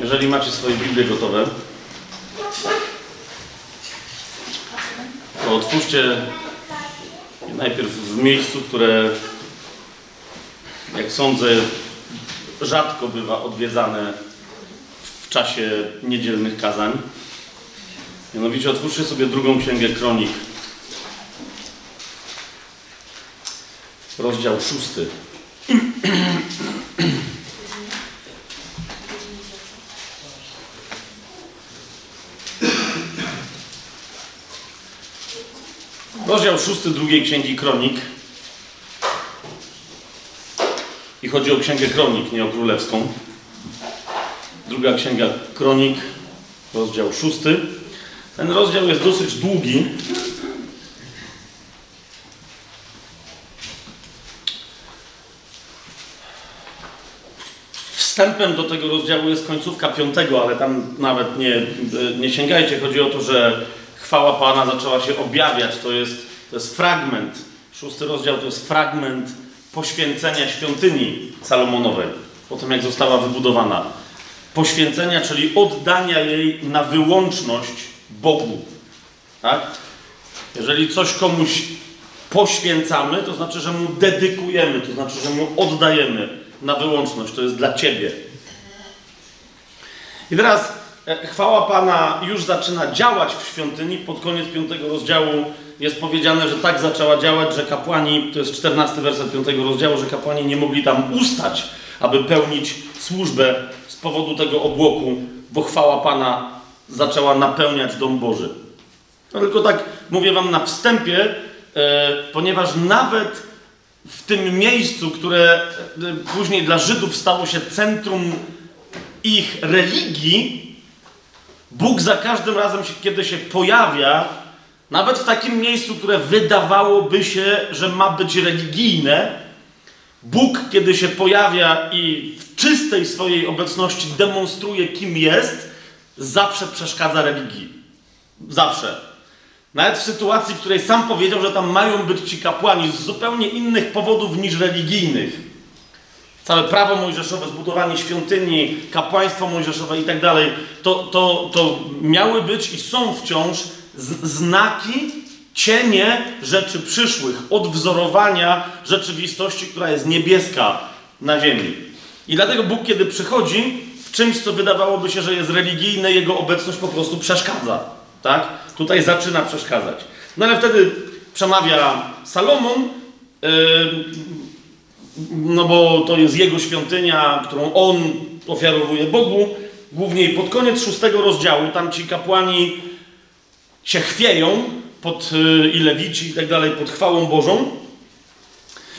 Jeżeli macie swoje Biblię gotowe, to otwórzcie najpierw w miejscu, które, jak sądzę, rzadko bywa odwiedzane w czasie niedzielnych kazań. Mianowicie otwórzcie sobie drugą księgę kronik. Rozdział szósty. Rozdział szósty drugiej księgi kronik. I chodzi o księgę kronik, nie o królewską. Druga księga kronik, rozdział szósty. Ten rozdział jest dosyć długi. Wstępem do tego rozdziału jest końcówka piątego, ale tam nawet nie, nie sięgajcie. Chodzi o to, że chwała Pana zaczęła się objawiać. To jest, to jest fragment. Szósty rozdział to jest fragment poświęcenia świątyni Salomonowej, po tym jak została wybudowana. Poświęcenia, czyli oddania jej na wyłączność Bogu. Tak? Jeżeli coś komuś poświęcamy, to znaczy, że mu dedykujemy, to znaczy, że mu oddajemy na wyłączność. To jest dla Ciebie. I teraz chwała Pana już zaczyna działać w świątyni. Pod koniec piątego rozdziału jest powiedziane, że tak zaczęła działać, że kapłani, to jest czternasty werset piątego rozdziału, że kapłani nie mogli tam ustać, aby pełnić służbę z powodu tego obłoku, bo chwała Pana zaczęła napełniać dom Boży. No tylko tak mówię Wam na wstępie, e, ponieważ nawet w tym miejscu, które e, później dla Żydów stało się centrum ich religii, Bóg za każdym razem, kiedy się pojawia, nawet w takim miejscu, które wydawałoby się, że ma być religijne, Bóg, kiedy się pojawia i w czystej swojej obecności demonstruje, kim jest, zawsze przeszkadza religii. Zawsze. Nawet w sytuacji, w której sam powiedział, że tam mają być ci kapłani z zupełnie innych powodów niż religijnych. Całe prawo mojżeszowe, zbudowanie świątyni, kapłaństwo mojżeszowe i tak dalej, to, to, to miały być i są wciąż znaki, cienie rzeczy przyszłych, odwzorowania rzeczywistości, która jest niebieska na ziemi. I dlatego Bóg, kiedy przychodzi w czymś, co wydawałoby się, że jest religijne, jego obecność po prostu przeszkadza. Tak? Tutaj zaczyna przeszkadzać. No ale wtedy przemawia Salomon, yy, no bo to jest jego świątynia, którą on ofiarowuje Bogu. Głównie pod koniec szóstego rozdziału, tam ci kapłani się chwieją pod yy, i lewici i tak dalej, pod chwałą Bożą.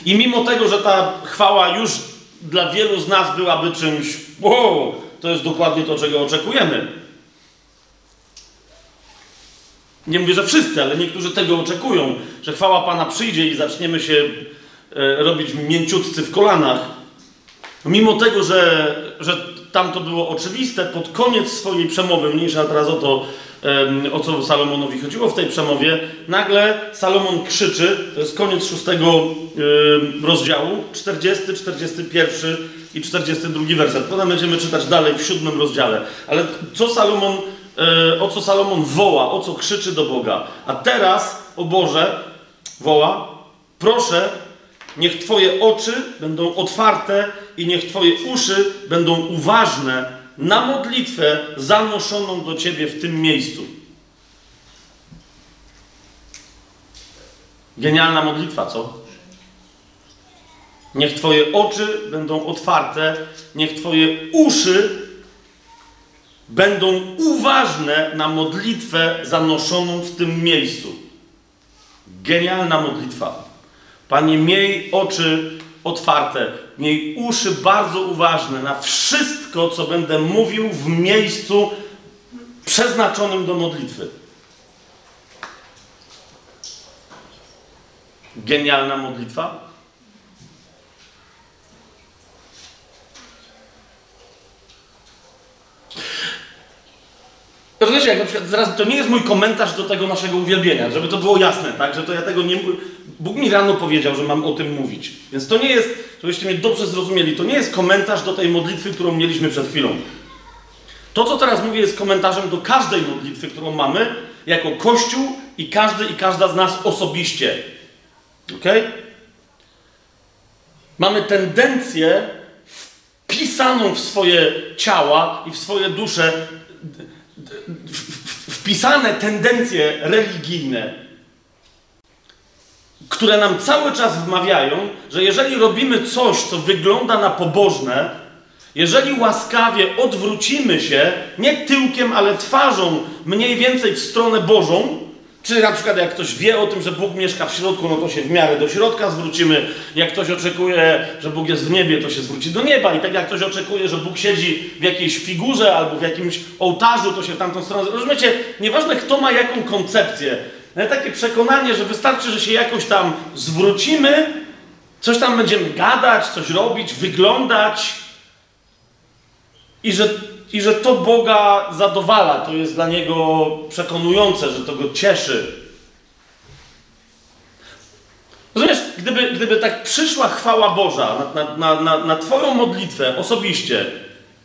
I mimo tego, że ta chwała już dla wielu z nas byłaby czymś, wow, to jest dokładnie to, czego oczekujemy nie mówię, że wszyscy, ale niektórzy tego oczekują, że chwała Pana przyjdzie i zaczniemy się robić mięciutcy w kolanach. Mimo tego, że, że tam to było oczywiste, pod koniec swojej przemowy, mniejsza teraz o to, o co Salomonowi chodziło w tej przemowie, nagle Salomon krzyczy, to jest koniec szóstego rozdziału, 40, 41 i 42 werset. Potem będziemy czytać dalej w siódmym rozdziale. Ale co Salomon E, o co Salomon woła, o co krzyczy do Boga. A teraz, o Boże, woła, proszę, niech Twoje oczy będą otwarte i niech Twoje uszy będą uważne na modlitwę zanoszoną do Ciebie w tym miejscu. Genialna modlitwa, co? Niech Twoje oczy będą otwarte, niech Twoje uszy będą uważne na modlitwę zanoszoną w tym miejscu. Genialna modlitwa. Panie, miej oczy otwarte, miej uszy bardzo uważne na wszystko, co będę mówił w miejscu przeznaczonym do modlitwy. Genialna modlitwa. Rozumiecie, jak na przykład zaraz, to nie jest mój komentarz do tego naszego uwielbienia, żeby to było jasne, tak, że to ja tego nie... Bóg mi rano powiedział, że mam o tym mówić. Więc to nie jest, żebyście mnie dobrze zrozumieli, to nie jest komentarz do tej modlitwy, którą mieliśmy przed chwilą. To, co teraz mówię, jest komentarzem do każdej modlitwy, którą mamy, jako Kościół i każdy i każda z nas osobiście. Ok? Mamy tendencję wpisaną w swoje ciała i w swoje dusze, wpisane tendencje religijne, które nam cały czas wmawiają, że jeżeli robimy coś, co wygląda na pobożne, jeżeli łaskawie odwrócimy się, nie tyłkiem, ale twarzą, mniej więcej w stronę Bożą, czy na przykład jak ktoś wie o tym, że Bóg mieszka w środku, no to się w miarę do środka zwrócimy. Jak ktoś oczekuje, że Bóg jest w niebie, to się zwróci do nieba. I tak jak ktoś oczekuje, że Bóg siedzi w jakiejś figurze albo w jakimś ołtarzu, to się w tamtą stronę... Rozumiecie? Nieważne kto ma jaką koncepcję, ale takie przekonanie, że wystarczy, że się jakoś tam zwrócimy, coś tam będziemy gadać, coś robić, wyglądać i że i że to Boga zadowala, to jest dla Niego przekonujące, że to Go cieszy. Rozumiesz, gdyby, gdyby tak przyszła chwała Boża na, na, na, na Twoją modlitwę osobiście,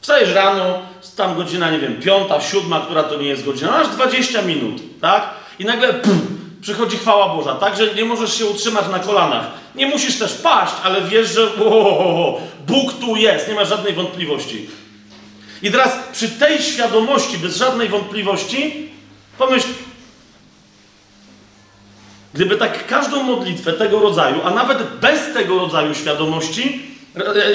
wstajesz rano, tam godzina, nie wiem, piąta, siódma, która to nie jest godzina, masz 20 minut, tak? I nagle pum, przychodzi chwała Boża, tak, że nie możesz się utrzymać na kolanach. Nie musisz też paść, ale wiesz, że o, Bóg tu jest, nie ma żadnej wątpliwości. I teraz przy tej świadomości, bez żadnej wątpliwości, pomyśl, gdyby tak każdą modlitwę tego rodzaju, a nawet bez tego rodzaju świadomości,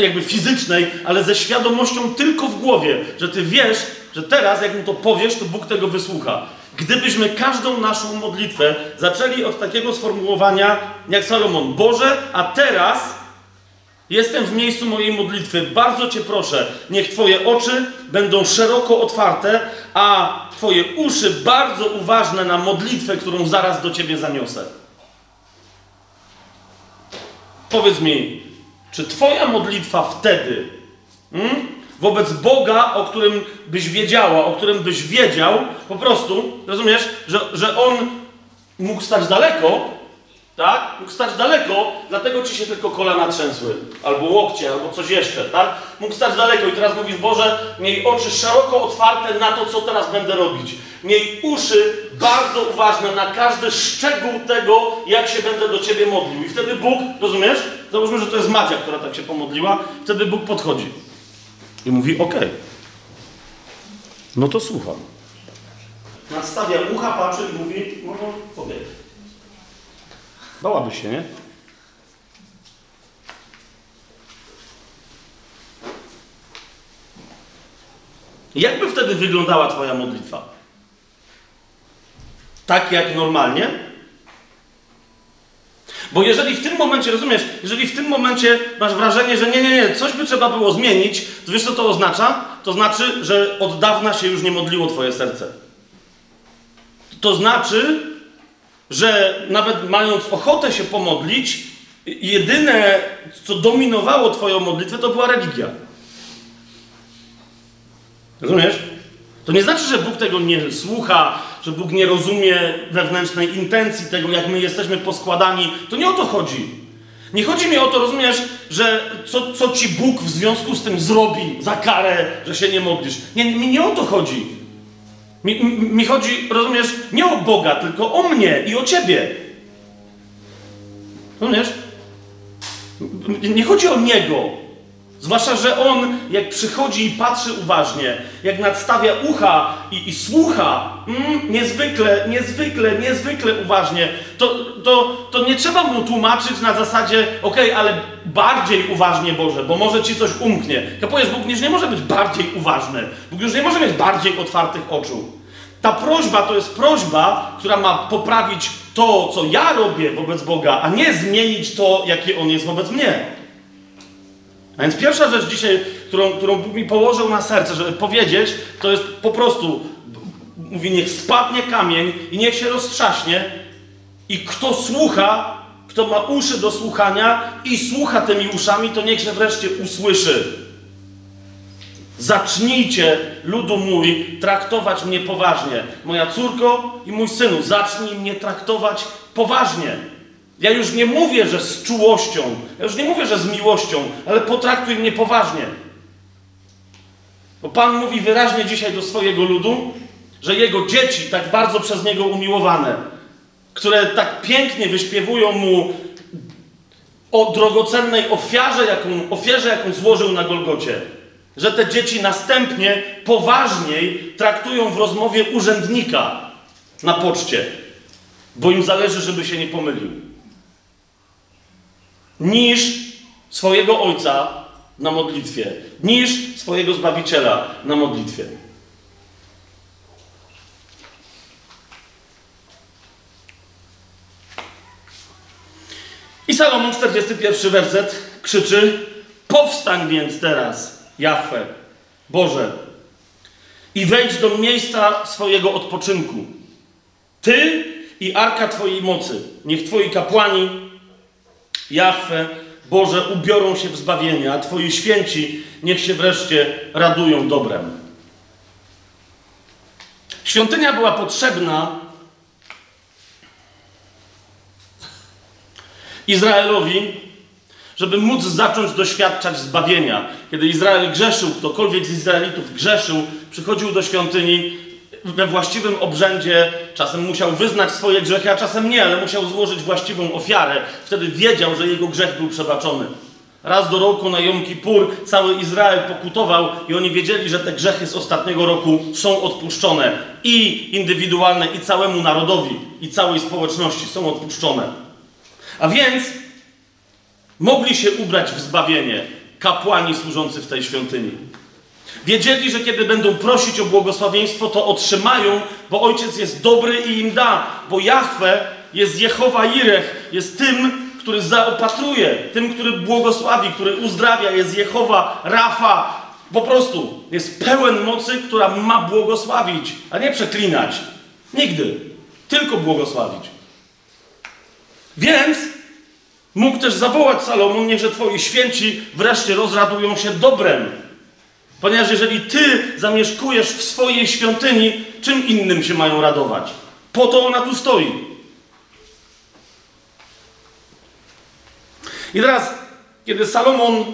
jakby fizycznej, ale ze świadomością tylko w głowie, że ty wiesz, że teraz, jak mu to powiesz, to Bóg tego wysłucha. Gdybyśmy każdą naszą modlitwę zaczęli od takiego sformułowania jak Salomon, Boże, a teraz Jestem w miejscu mojej modlitwy. Bardzo Cię proszę, niech Twoje oczy będą szeroko otwarte, a Twoje uszy bardzo uważne na modlitwę, którą zaraz do Ciebie zaniosę. Powiedz mi, czy Twoja modlitwa wtedy hmm, wobec Boga, o którym byś wiedziała, o którym byś wiedział, po prostu, rozumiesz, że, że On mógł stać daleko, tak? Mógł stać daleko, dlatego ci się tylko kolana trzęsły, albo łokcie, albo coś jeszcze, tak? Mógł stać daleko i teraz mówisz, Boże, miej oczy szeroko otwarte na to, co teraz będę robić. Miej uszy bardzo uważne na każdy szczegół tego, jak się będę do Ciebie modlił. I wtedy Bóg, rozumiesz? Załóżmy, że to jest Madzia, która tak się pomodliła. Wtedy Bóg podchodzi i mówi, okej, okay. no to słucham. Nastawia ucha, patrzy i mówi, no, no powiedz. Bałabyś się, nie? Jakby wtedy wyglądała Twoja modlitwa? Tak jak normalnie? Bo jeżeli w tym momencie, rozumiesz, jeżeli w tym momencie masz wrażenie, że nie, nie, nie, coś by trzeba było zmienić, to wiesz co to oznacza? To znaczy, że od dawna się już nie modliło Twoje serce. To znaczy, że nawet mając ochotę się pomodlić, jedyne, co dominowało Twoją modlitwę, to była religia. Rozumiesz? To nie znaczy, że Bóg tego nie słucha, że Bóg nie rozumie wewnętrznej intencji tego, jak my jesteśmy poskładani. To nie o to chodzi. Nie chodzi mi o to, rozumiesz, że co, co ci Bóg w związku z tym zrobi za karę, że się nie modlisz. Nie, mi nie o to chodzi. Mi, mi chodzi, rozumiesz, nie o Boga, tylko o mnie i o ciebie. Rozumiesz? Nie chodzi o Niego. Zwłaszcza, że On, jak przychodzi i patrzy uważnie, jak nadstawia ucha i, i słucha, mm, niezwykle, niezwykle, niezwykle uważnie, to, to, to nie trzeba mu tłumaczyć na zasadzie, okej, okay, ale bardziej uważnie, Boże, bo może ci coś umknie. Kapujesz, Bóg już nie może być bardziej uważny. Bóg już nie może mieć bardziej otwartych oczu. Ta prośba to jest prośba, która ma poprawić to, co ja robię wobec Boga, a nie zmienić to, jakie On jest wobec mnie. A więc pierwsza rzecz dzisiaj, którą, którą Bóg mi położył na serce, żeby powiedzieć, to jest po prostu, mówi, niech spadnie kamień i niech się roztrzaśnie i kto słucha, kto ma uszy do słuchania i słucha tymi uszami, to niech się wreszcie usłyszy. Zacznijcie, ludu mój, traktować mnie poważnie. Moja córko i mój synu, zacznij mnie traktować poważnie. Ja już nie mówię, że z czułością, ja już nie mówię, że z miłością, ale potraktuj mnie poważnie. Bo Pan mówi wyraźnie dzisiaj do swojego ludu, że jego dzieci, tak bardzo przez niego umiłowane, które tak pięknie wyśpiewują mu o drogocennej ofiarze, jaką, ofierze, jaką złożył na Golgocie, że te dzieci następnie poważniej traktują w rozmowie urzędnika na poczcie, bo im zależy, żeby się nie pomylił, niż swojego ojca na modlitwie, niż swojego zbawiciela na modlitwie. I Salomon, 41 werset, krzyczy: Powstań więc teraz, Jahwe, Boże, i wejdź do miejsca swojego odpoczynku. Ty i arka Twojej mocy. Niech Twoi kapłani, Jahwe, Boże, ubiorą się w zbawienie, a Twoi święci niech się wreszcie radują dobrem. Świątynia była potrzebna Izraelowi, żeby móc zacząć doświadczać zbawienia. Kiedy Izrael grzeszył, ktokolwiek z Izraelitów grzeszył, przychodził do świątyni we właściwym obrzędzie, czasem musiał wyznać swoje grzechy, a czasem nie, ale musiał złożyć właściwą ofiarę. Wtedy wiedział, że jego grzech był przebaczony. Raz do roku na Jom Kippur cały Izrael pokutował i oni wiedzieli, że te grzechy z ostatniego roku są odpuszczone i indywidualne, i całemu narodowi, i całej społeczności są odpuszczone. A więc mogli się ubrać w zbawienie kapłani służący w tej świątyni. Wiedzieli, że kiedy będą prosić o błogosławieństwo, to otrzymają, bo Ojciec jest dobry i im da, bo Jahwe jest Jehowa Irech, jest tym, który zaopatruje, tym, który błogosławi, który uzdrawia, jest Jehowa Rafa. Po prostu jest pełen mocy, która ma błogosławić, a nie przeklinać. Nigdy. Tylko błogosławić. Więc mógł też zawołać Salomon, niechże twoi święci wreszcie rozradują się dobrem. Ponieważ jeżeli ty zamieszkujesz w swojej świątyni, czym innym się mają radować? Po to ona tu stoi. I teraz, kiedy Salomon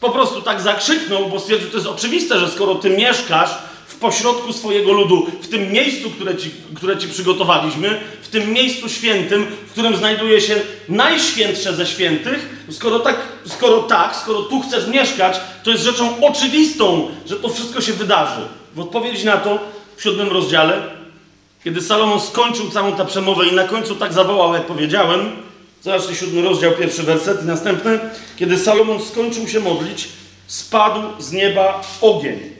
po prostu tak zakrzyknął, bo stwierdził, to jest oczywiste, że skoro ty mieszkasz pośrodku swojego ludu, w tym miejscu, które ci, które ci przygotowaliśmy, w tym miejscu świętym, w którym znajduje się najświętsze ze świętych, skoro tak, skoro tak, skoro tu chcesz mieszkać, to jest rzeczą oczywistą, że to wszystko się wydarzy. W odpowiedzi na to w siódmym rozdziale, kiedy Salomon skończył całą tę przemowę i na końcu tak zawołał, jak powiedziałem, zobaczcie siódmy rozdział, pierwszy werset i następny, kiedy Salomon skończył się modlić, spadł z nieba ogień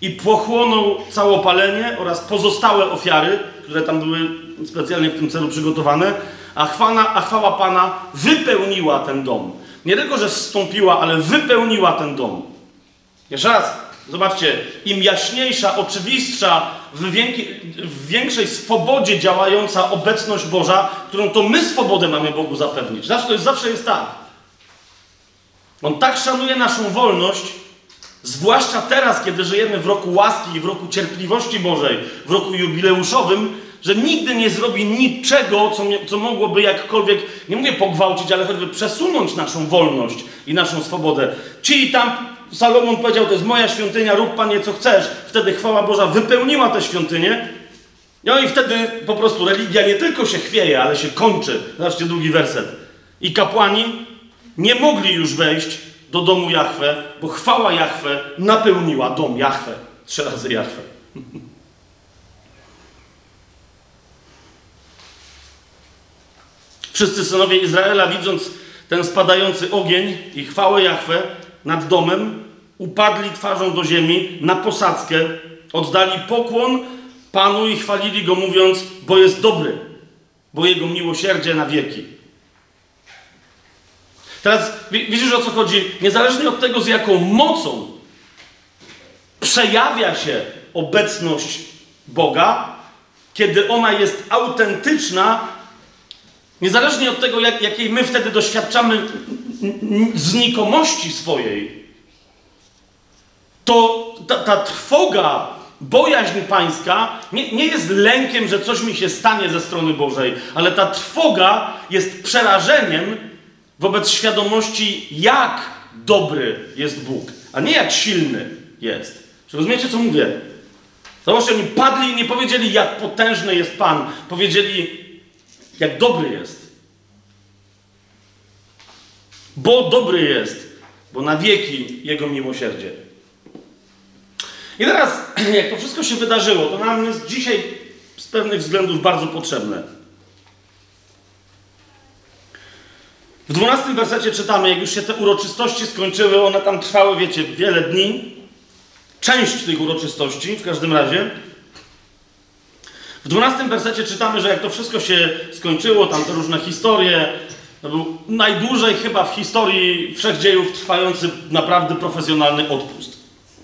i pochłonął całopalenie oraz pozostałe ofiary, które tam były specjalnie w tym celu przygotowane, a chwała, a chwała Pana wypełniła ten dom. Nie tylko, że zstąpiła, ale wypełniła ten dom. Jeszcze raz, zobaczcie, im jaśniejsza, oczywistsza, w, w większej swobodzie działająca obecność Boża, którą to my swobodę mamy Bogu zapewnić. Zawsze to jest, zawsze jest tak. On tak szanuje naszą wolność, Zwłaszcza teraz, kiedy żyjemy w roku łaski i w roku cierpliwości Bożej, w roku jubileuszowym, że nigdy nie zrobi niczego, co, co mogłoby jakkolwiek, nie mówię pogwałcić, ale choćby przesunąć naszą wolność i naszą swobodę. Ci tam, Salomon powiedział, to jest moja świątynia, rób Panie co chcesz. Wtedy chwała Boża wypełniła tę świątynię. No i wtedy po prostu religia nie tylko się chwieje, ale się kończy. Zobaczcie drugi werset. I kapłani nie mogli już wejść do domu Jahwe, bo chwała Jahwe napełniła dom Jahwe. Trzy razy Jahwe. Wszyscy synowie Izraela, widząc ten spadający ogień i chwałę Jahwe nad domem, upadli twarzą do ziemi na posadzkę, oddali pokłon Panu i chwalili Go, mówiąc, bo jest dobry, bo Jego miłosierdzie na wieki. Teraz widzisz o co chodzi? Niezależnie od tego, z jaką mocą przejawia się obecność Boga, kiedy ona jest autentyczna, niezależnie od tego, jak, jakiej my wtedy doświadczamy znikomości swojej, to ta, ta trwoga, bojaźń pańska nie, nie jest lękiem, że coś mi się stanie ze strony Bożej, ale ta trwoga jest przerażeniem, wobec świadomości, jak dobry jest Bóg, a nie jak silny. jest. Czy rozumiecie, co mówię? Zobaczcie, oni padli i nie powiedzieli, jak potężny jest Pan. Powiedzieli, jak dobry jest. Bo dobry jest, bo na wieki Jego miłosierdzie. I teraz, jak to wszystko się wydarzyło, to nam jest dzisiaj z pewnych względów bardzo potrzebne. W dwunastym wersecie czytamy, jak już się te uroczystości skończyły, one tam trwały, wiecie, wiele dni. Część tych uroczystości, w każdym razie. W dwunastym wersecie czytamy, że jak to wszystko się skończyło, tam te różne historie, to był najdłużej chyba w historii wszechdziejów trwający naprawdę profesjonalny odpust.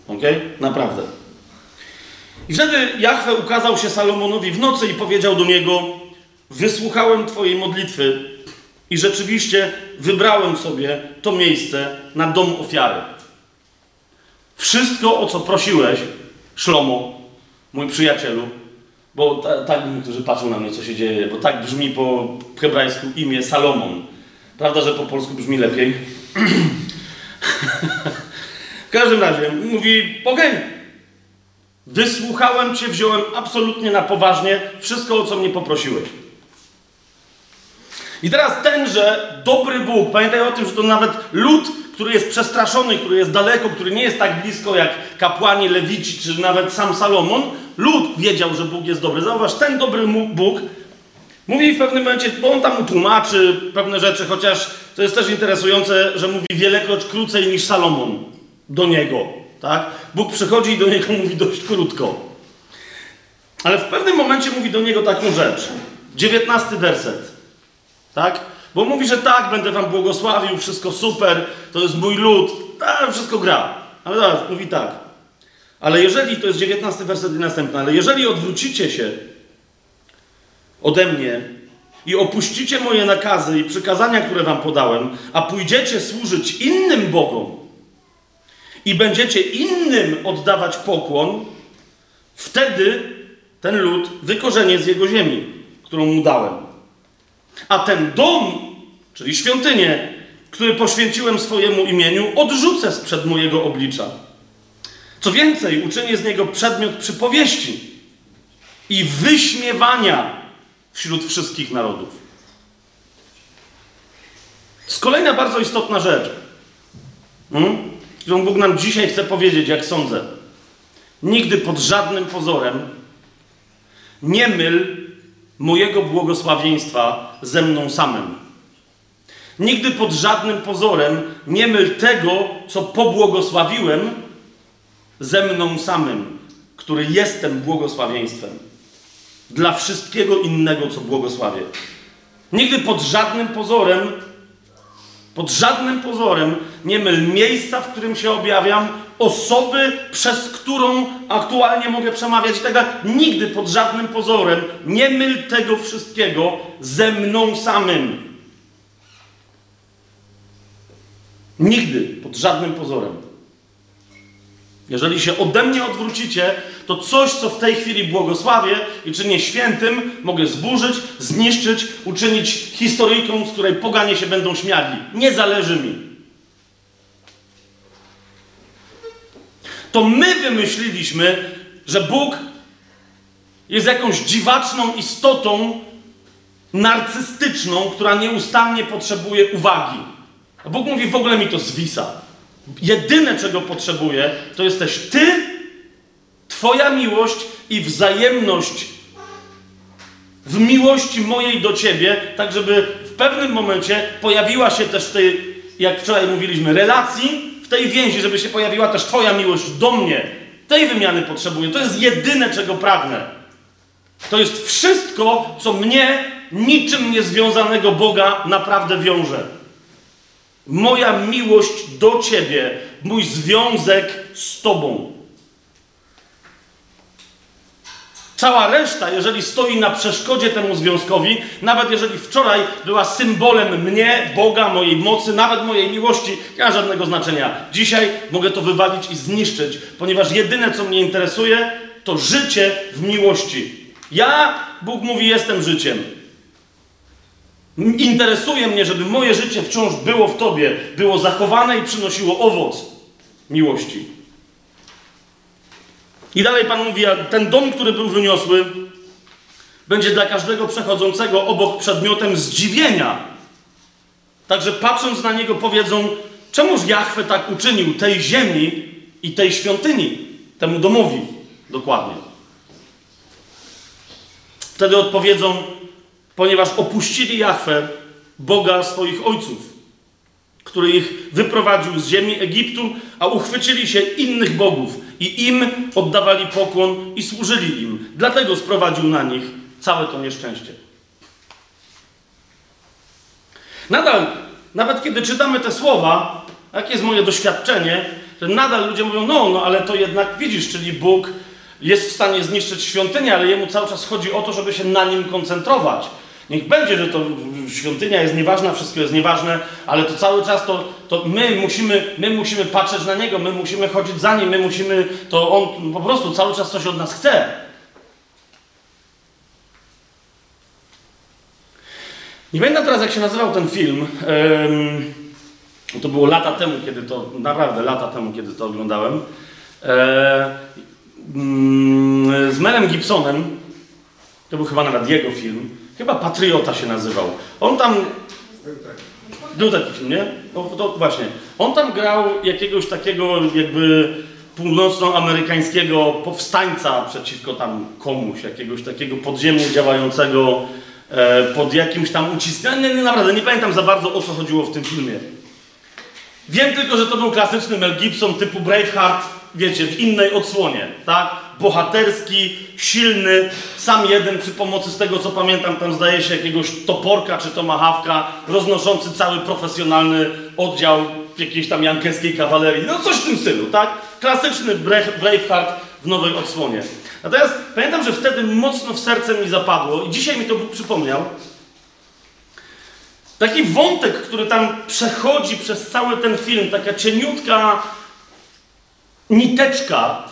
Ok? Naprawdę. I wtedy Jahwe ukazał się Salomonowi w nocy i powiedział do niego: Wysłuchałem Twojej modlitwy i rzeczywiście wybrałem sobie to miejsce na dom ofiary. Wszystko, o co prosiłeś, Szlomo, mój przyjacielu, bo ta, tak, którzy patrzą na mnie, co się dzieje, bo tak brzmi po hebrajsku imię Salomon. Prawda, że po polsku brzmi lepiej? w każdym razie mówi, okej, okay, wysłuchałem Cię, wziąłem absolutnie na poważnie wszystko, o co mnie poprosiłeś. I teraz tenże dobry Bóg, pamiętaj o tym, że to nawet lud, który jest przestraszony, który jest daleko, który nie jest tak blisko jak kapłani, lewici, czy nawet sam Salomon, lud wiedział, że Bóg jest dobry. Zauważ, ten dobry Bóg mówi w pewnym momencie, bo on tam tłumaczy pewne rzeczy, chociaż to jest też interesujące, że mówi wielekroć krócej niż Salomon do niego. Tak? Bóg przychodzi i do niego mówi dość krótko. Ale w pewnym momencie mówi do niego taką rzecz. Dziewiętnasty werset. Tak? Bo mówi, że tak, będę wam błogosławił, wszystko super, to jest mój lud, tak, wszystko gra. Ale zaraz, mówi tak. Ale jeżeli, to jest 19 werset i następny, ale jeżeli odwrócicie się ode mnie i opuścicie moje nakazy i przykazania, które wam podałem, a pójdziecie służyć innym Bogom i będziecie innym oddawać pokłon, wtedy ten lud wykorzenię z jego ziemi, którą mu dałem. A ten dom, czyli świątynię, który poświęciłem swojemu imieniu, odrzucę sprzed mojego oblicza. Co więcej, uczynię z niego przedmiot przypowieści i wyśmiewania wśród wszystkich narodów. To kolejna bardzo istotna rzecz, hmm? którą Bóg nam dzisiaj chce powiedzieć, jak sądzę. Nigdy pod żadnym pozorem nie myl mojego błogosławieństwa ze mną samym. Nigdy pod żadnym pozorem nie myl tego, co pobłogosławiłem ze mną samym, który jestem błogosławieństwem dla wszystkiego innego, co błogosławię. Nigdy pod żadnym pozorem, pod żadnym pozorem nie myl miejsca, w którym się objawiam, osoby, przez którą aktualnie mogę przemawiać i tak dalej. Nigdy pod żadnym pozorem nie myl tego wszystkiego ze mną samym. Nigdy pod żadnym pozorem. Jeżeli się ode mnie odwrócicie, to coś, co w tej chwili błogosławię i czynię świętym, mogę zburzyć, zniszczyć, uczynić historyjką, z której poganie się będą śmiali. Nie zależy mi. To my wymyśliliśmy, że Bóg jest jakąś dziwaczną istotą narcystyczną, która nieustannie potrzebuje uwagi. A Bóg mówi, w ogóle mi to zwisa. Jedyne, czego potrzebuję, to jesteś Ty, Twoja miłość i wzajemność w miłości mojej do Ciebie, tak żeby w pewnym momencie pojawiła się też w tej, jak wczoraj mówiliśmy, relacji, tej więzi, żeby się pojawiła też Twoja miłość do mnie. Tej wymiany potrzebuję. To jest jedyne, czego pragnę. To jest wszystko, co mnie, niczym niezwiązanego Boga, naprawdę wiąże. Moja miłość do Ciebie, mój związek z Tobą. Cała reszta, jeżeli stoi na przeszkodzie temu związkowi, nawet jeżeli wczoraj była symbolem mnie, Boga, mojej mocy, nawet mojej miłości, nie ma żadnego znaczenia. Dzisiaj mogę to wywalić i zniszczyć, ponieważ jedyne, co mnie interesuje, to życie w miłości. Ja, Bóg mówi, jestem życiem. Interesuje mnie, żeby moje życie wciąż było w Tobie, było zachowane i przynosiło owoc miłości. I dalej Pan mówi, a ten dom, który był wyniosły, będzie dla każdego przechodzącego obok przedmiotem zdziwienia. Także patrząc na niego powiedzą, czemuż Jahwe tak uczynił tej ziemi i tej świątyni, temu domowi dokładnie. Wtedy odpowiedzą, ponieważ opuścili Jahwe, Boga swoich ojców, który ich wyprowadził z ziemi Egiptu, a uchwycili się innych bogów i im oddawali pokłon i służyli im. Dlatego sprowadził na nich całe to nieszczęście. Nadal, nawet kiedy czytamy te słowa, jakie jest moje doświadczenie, że nadal ludzie mówią, no, no, ale to jednak widzisz, czyli Bóg jest w stanie zniszczyć świątynię, ale jemu cały czas chodzi o to, żeby się na nim koncentrować. Niech będzie, że to świątynia jest nieważna, wszystko jest nieważne, ale to cały czas to, to my, musimy, my musimy patrzeć na niego, my musimy chodzić za nim, my musimy, to on po prostu cały czas coś od nas chce. Nie pamiętam teraz, jak się nazywał ten film. to było lata temu, kiedy to, naprawdę lata temu, kiedy to oglądałem. z Melem Gibsonem. To był chyba nawet jego film. Chyba Patriota się nazywał. On tam. Był taki film, nie? No, to właśnie. On tam grał jakiegoś takiego, jakby północnoamerykańskiego powstańca przeciwko tam komuś, jakiegoś takiego podziemnie działającego E, pod jakimś tam uciskiem. Nie, nie, naprawdę, nie pamiętam za bardzo o co chodziło w tym filmie. Wiem tylko, że to był klasyczny Mel Gibson typu Braveheart, wiecie, w innej odsłonie, tak? Bohaterski, silny, sam jeden przy pomocy, z tego co pamiętam, tam zdaje się jakiegoś toporka czy tomahawka, roznoszący cały profesjonalny oddział jakiejś tam jankeskiej kawalerii. No coś w tym stylu, tak? Klasyczny Braveheart w nowej odsłonie. Natomiast pamiętam, że wtedy mocno w serce mi zapadło i dzisiaj mi to Bóg przypomniał. Taki wątek, który tam przechodzi przez cały ten film, taka cieniutka niteczka,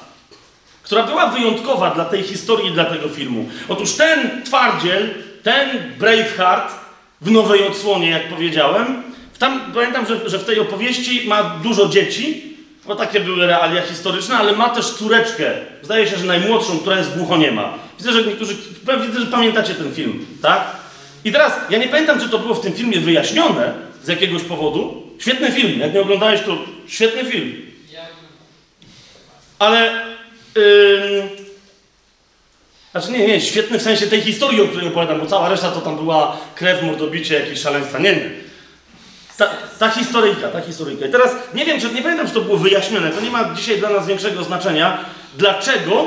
która była wyjątkowa dla tej historii dla tego filmu. Otóż ten twardziel, ten Braveheart w nowej odsłonie, jak powiedziałem, tam pamiętam, że, że w tej opowieści ma dużo dzieci bo takie były realia historyczne, ale ma też córeczkę. Zdaje się, że najmłodszą, która jest głuchoniema. Widzę, że niektórzy, widzę, że pamiętacie ten film, tak? I teraz, ja nie pamiętam, czy to było w tym filmie wyjaśnione z jakiegoś powodu. Świetny film, jak nie oglądałeś, to świetny film. Ale, yy, znaczy nie, nie, świetny w sensie tej historii, o której opowiadam, bo cała reszta to tam była krew, mordobicie, jakieś szaleństwa. Nie, nie. Ta, ta historyjka, ta historyjka. I teraz nie wiem, czy nie pamiętam, czy to było wyjaśnione. To nie ma dzisiaj dla nas większego znaczenia. Dlaczego?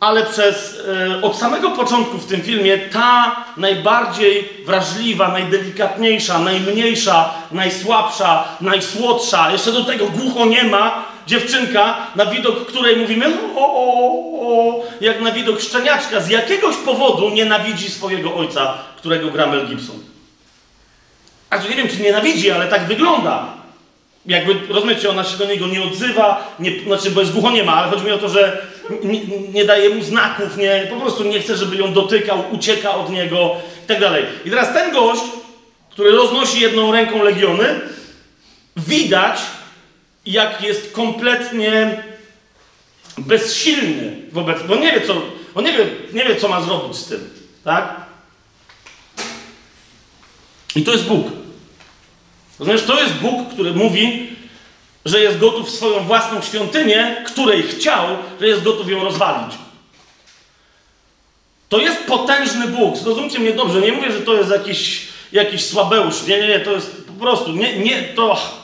Ale przez, e, od samego początku w tym filmie ta najbardziej wrażliwa, najdelikatniejsza, najmniejsza, najsłabsza, najsłodsza, jeszcze do tego głucho nie ma dziewczynka, na widok której mówimy o, o, o, jak na widok szczeniaczka, z jakiegoś powodu nienawidzi swojego ojca, którego gra Mel Gibson. A nie wiem, czy nienawidzi, ale tak wygląda. Jakby, rozumiecie, ona się do niego nie odzywa, nie, znaczy, bo jest głucho nie ma, ale chodzi mi o to, że nie, nie, daje mu znaków, nie, po prostu nie chce, żeby ją dotykał, ucieka od niego i tak dalej. I teraz ten gość, który roznosi jedną ręką legiony, widać, jak jest kompletnie bezsilny wobec, bo nie wie, co, on nie wie, nie wie, co ma zrobić z tym, tak? I to jest Bóg. Rozumiesz, to jest Bóg, który mówi, że jest gotów swoją własną świątynię, której chciał, że jest gotów ją rozwalić. To jest potężny Bóg. Zrozumcie mnie dobrze. Nie mówię, że to jest jakiś, jakiś słabeusz. Nie, nie, nie. To jest po prostu, nie, nie, to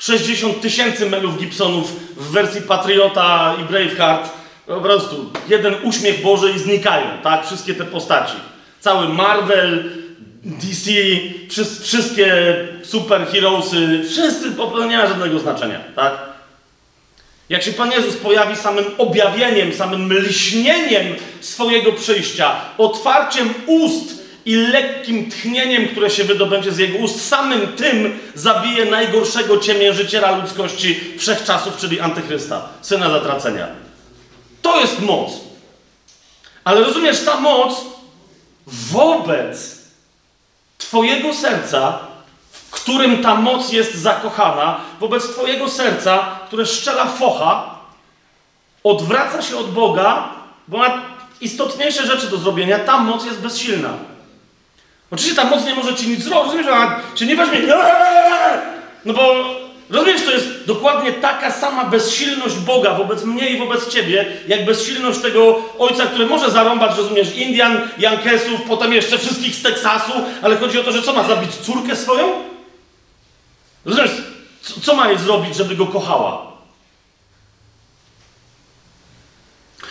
60 tysięcy melów Gibsonów w wersji Patriota i Braveheart. Po prostu jeden uśmiech Boży i znikają, tak? Wszystkie te postaci. Cały Marvel, DC, wszystkie superheroesy, wszyscy nie ma żadnego znaczenia, tak? Jak się Pan Jezus pojawi samym objawieniem, samym lśnieniem swojego przyjścia, otwarciem ust i lekkim tchnieniem, które się wydobędzie z jego ust, samym tym zabije najgorszego ciemiężyciela ludzkości wszechczasów, czyli Antychrysta, syna zatracenia. To jest moc. Ale rozumiesz, ta moc wobec Twojego serca, w którym ta moc jest zakochana, wobec Twojego serca, które szczela focha, odwraca się od Boga, bo ma istotniejsze rzeczy do zrobienia, ta moc jest bezsilna. Oczywiście ta moc nie może ci nic zrobić, rozumiesz, ona cię nie weźmie, no bo rozumiesz, to jest dokładnie taka sama bezsilność Boga wobec mnie i wobec ciebie, jak bezsilność tego ojca, który może zarąbać, rozumiesz, Indian, Jankesów, potem jeszcze wszystkich z Teksasu, ale chodzi o to, że co ma zabić córkę swoją? Rozumiesz, co, co ma jej zrobić, żeby go kochała?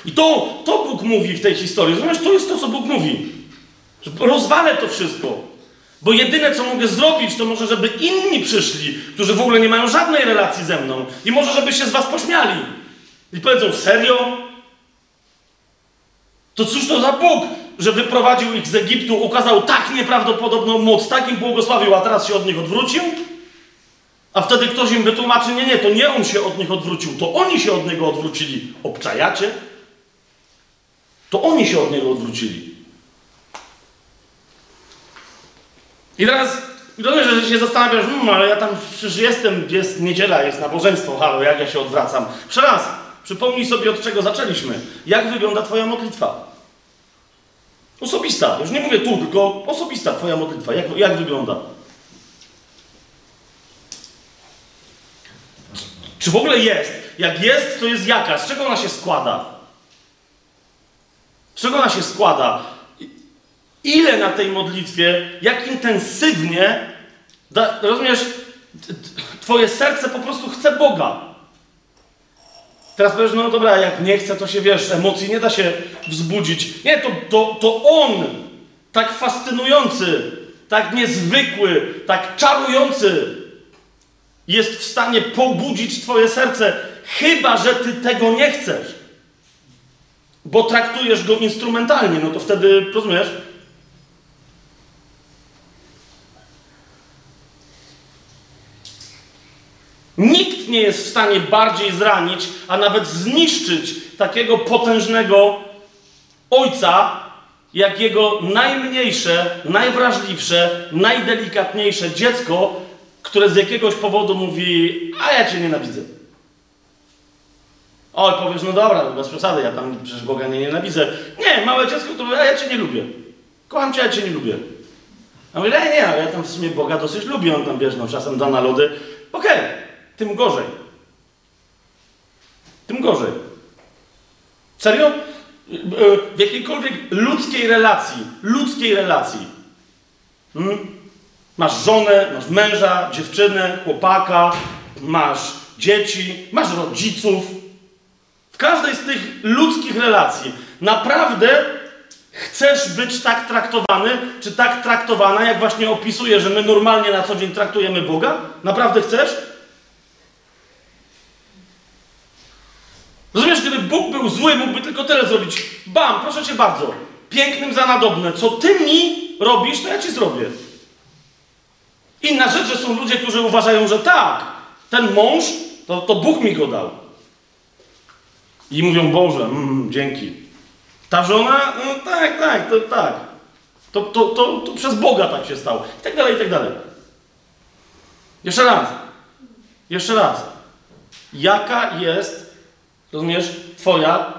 I to, to Bóg mówi w tej historii. Rozumiesz, to jest to, co Bóg mówi. Rozwalę to wszystko. Bo jedyne, co mogę zrobić, to może, żeby inni przyszli, którzy w ogóle nie mają żadnej relacji ze mną. I może, żeby się z was pośmiali. I powiedzą, serio? To cóż to za Bóg, że wyprowadził ich z Egiptu, ukazał tak nieprawdopodobną moc, tak im błogosławił, a teraz się od nich odwrócił? A wtedy ktoś im wytłumaczy, nie, nie, to nie on się od nich odwrócił, to oni się od niego odwrócili. Obczajacie? To oni się od niego odwrócili. I teraz rozumiem, że się zastanawiasz, mmm, ale ja tam przecież jestem, jest niedziela, jest nabożeństwo, halo, jak ja się odwracam. Jeszcze raz, przypomnij sobie, od czego zaczęliśmy. Jak wygląda Twoja modlitwa? Osobista, już nie mówię tu, tylko osobista Twoja modlitwa. Jak, jak wygląda? Czy w ogóle jest? Jak jest, to jest jaka? Z czego ona się składa? Z czego ona się składa? Ile na tej modlitwie, jak intensywnie, da, rozumiesz, twoje serce po prostu chce Boga. Teraz powiesz, no dobra, jak nie chce, to się wiesz, emocji nie da się wzbudzić. Nie, to, to, to On, tak fascynujący, tak niezwykły, tak czarujący, jest w stanie pobudzić Twoje serce, chyba że Ty tego nie chcesz. Bo traktujesz go instrumentalnie, no to wtedy, rozumiesz? Nikt nie jest w stanie bardziej zranić, a nawet zniszczyć takiego potężnego ojca, jak jego najmniejsze, najwrażliwsze, najdelikatniejsze dziecko, które z jakiegoś powodu mówi, a ja cię nienawidzę. Oj, powiesz, no dobra, bez przesady, ja tam przecież Boga nie nienawidzę. Nie, małe dziecko, to mówi, a ja cię nie lubię. Kocham cię, ja cię nie lubię. A mówię, nie, nie, ale ja tam w sumie Boga dosyć lubię, on tam, wiesz, no czasem da na lody. Okej, okay, tym gorzej. Tym gorzej. Serio? W jakiejkolwiek ludzkiej relacji, ludzkiej relacji, hmm? Masz żonę, masz męża, dziewczynę, chłopaka, masz dzieci, masz rodziców. W każdej z tych ludzkich relacji naprawdę chcesz być tak traktowany, czy tak traktowana, jak właśnie opisuję, że my normalnie na co dzień traktujemy Boga? Naprawdę chcesz? Rozumiesz, gdyby Bóg był zły, mógłby tylko tyle zrobić. Bam, proszę cię bardzo. Pięknym za nadobne. Co ty mi robisz, to ja ci zrobię. Inna rzecz, że są ludzie, którzy uważają, że tak, ten mąż, to, to Bóg mi go dał. I mówią, Boże, mm, dzięki. Ta żona, no tak, tak, to tak. To, to, to, to przez Boga tak się stało. I tak dalej, i tak dalej. Jeszcze raz. Jeszcze raz. Jaka jest, rozumiesz, Twoja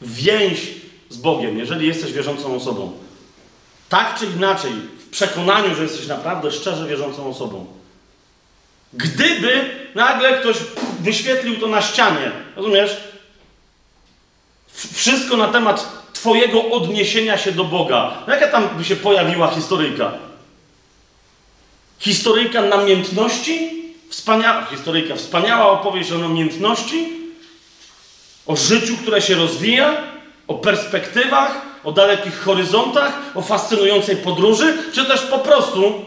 więź z Bogiem, jeżeli jesteś wierzącą osobą? Tak czy inaczej, przekonaniu, że jesteś naprawdę szczerze wierzącą osobą. Gdyby nagle ktoś wyświetlił to na ścianie, rozumiesz? Wszystko na temat Twojego odniesienia się do Boga. No jaka tam by się pojawiła historyjka? Historyjka namiętności? Wspaniała, historyjka, wspaniała opowieść o namiętności, o życiu, które się rozwija, o perspektywach, o dalekich horyzontach, o fascynującej podróży, czy też po prostu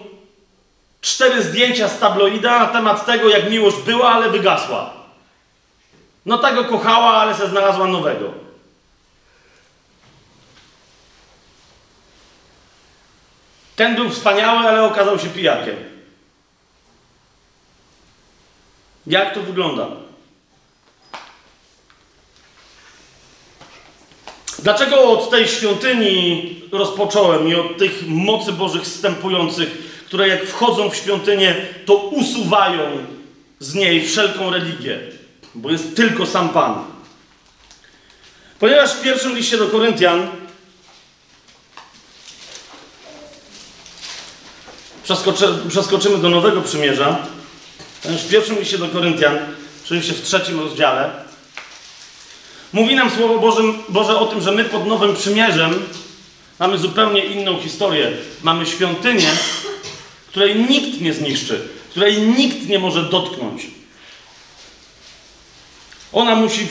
cztery zdjęcia z tabloida na temat tego, jak miłość była, ale wygasła. No tak go kochała, ale se znalazła nowego. Ten był wspaniały, ale okazał się pijakiem. Jak to wygląda? Dlaczego od tej świątyni rozpocząłem i od tych mocy Bożych wstępujących, które jak wchodzą w świątynię, to usuwają z niej wszelką religię? bo jest tylko sam Pan. Ponieważ w pierwszym liście do Koryntian Przeskoczy, przeskoczymy do Nowego Przymierza. W pierwszym liście do Koryntian, oczywiście w trzecim rozdziale, mówi nam Słowo Boże, o tym, że my pod Nowym Przymierzem mamy zupełnie inną historię. Mamy świątynię, której nikt nie zniszczy, której nikt nie może dotknąć. Ona musi,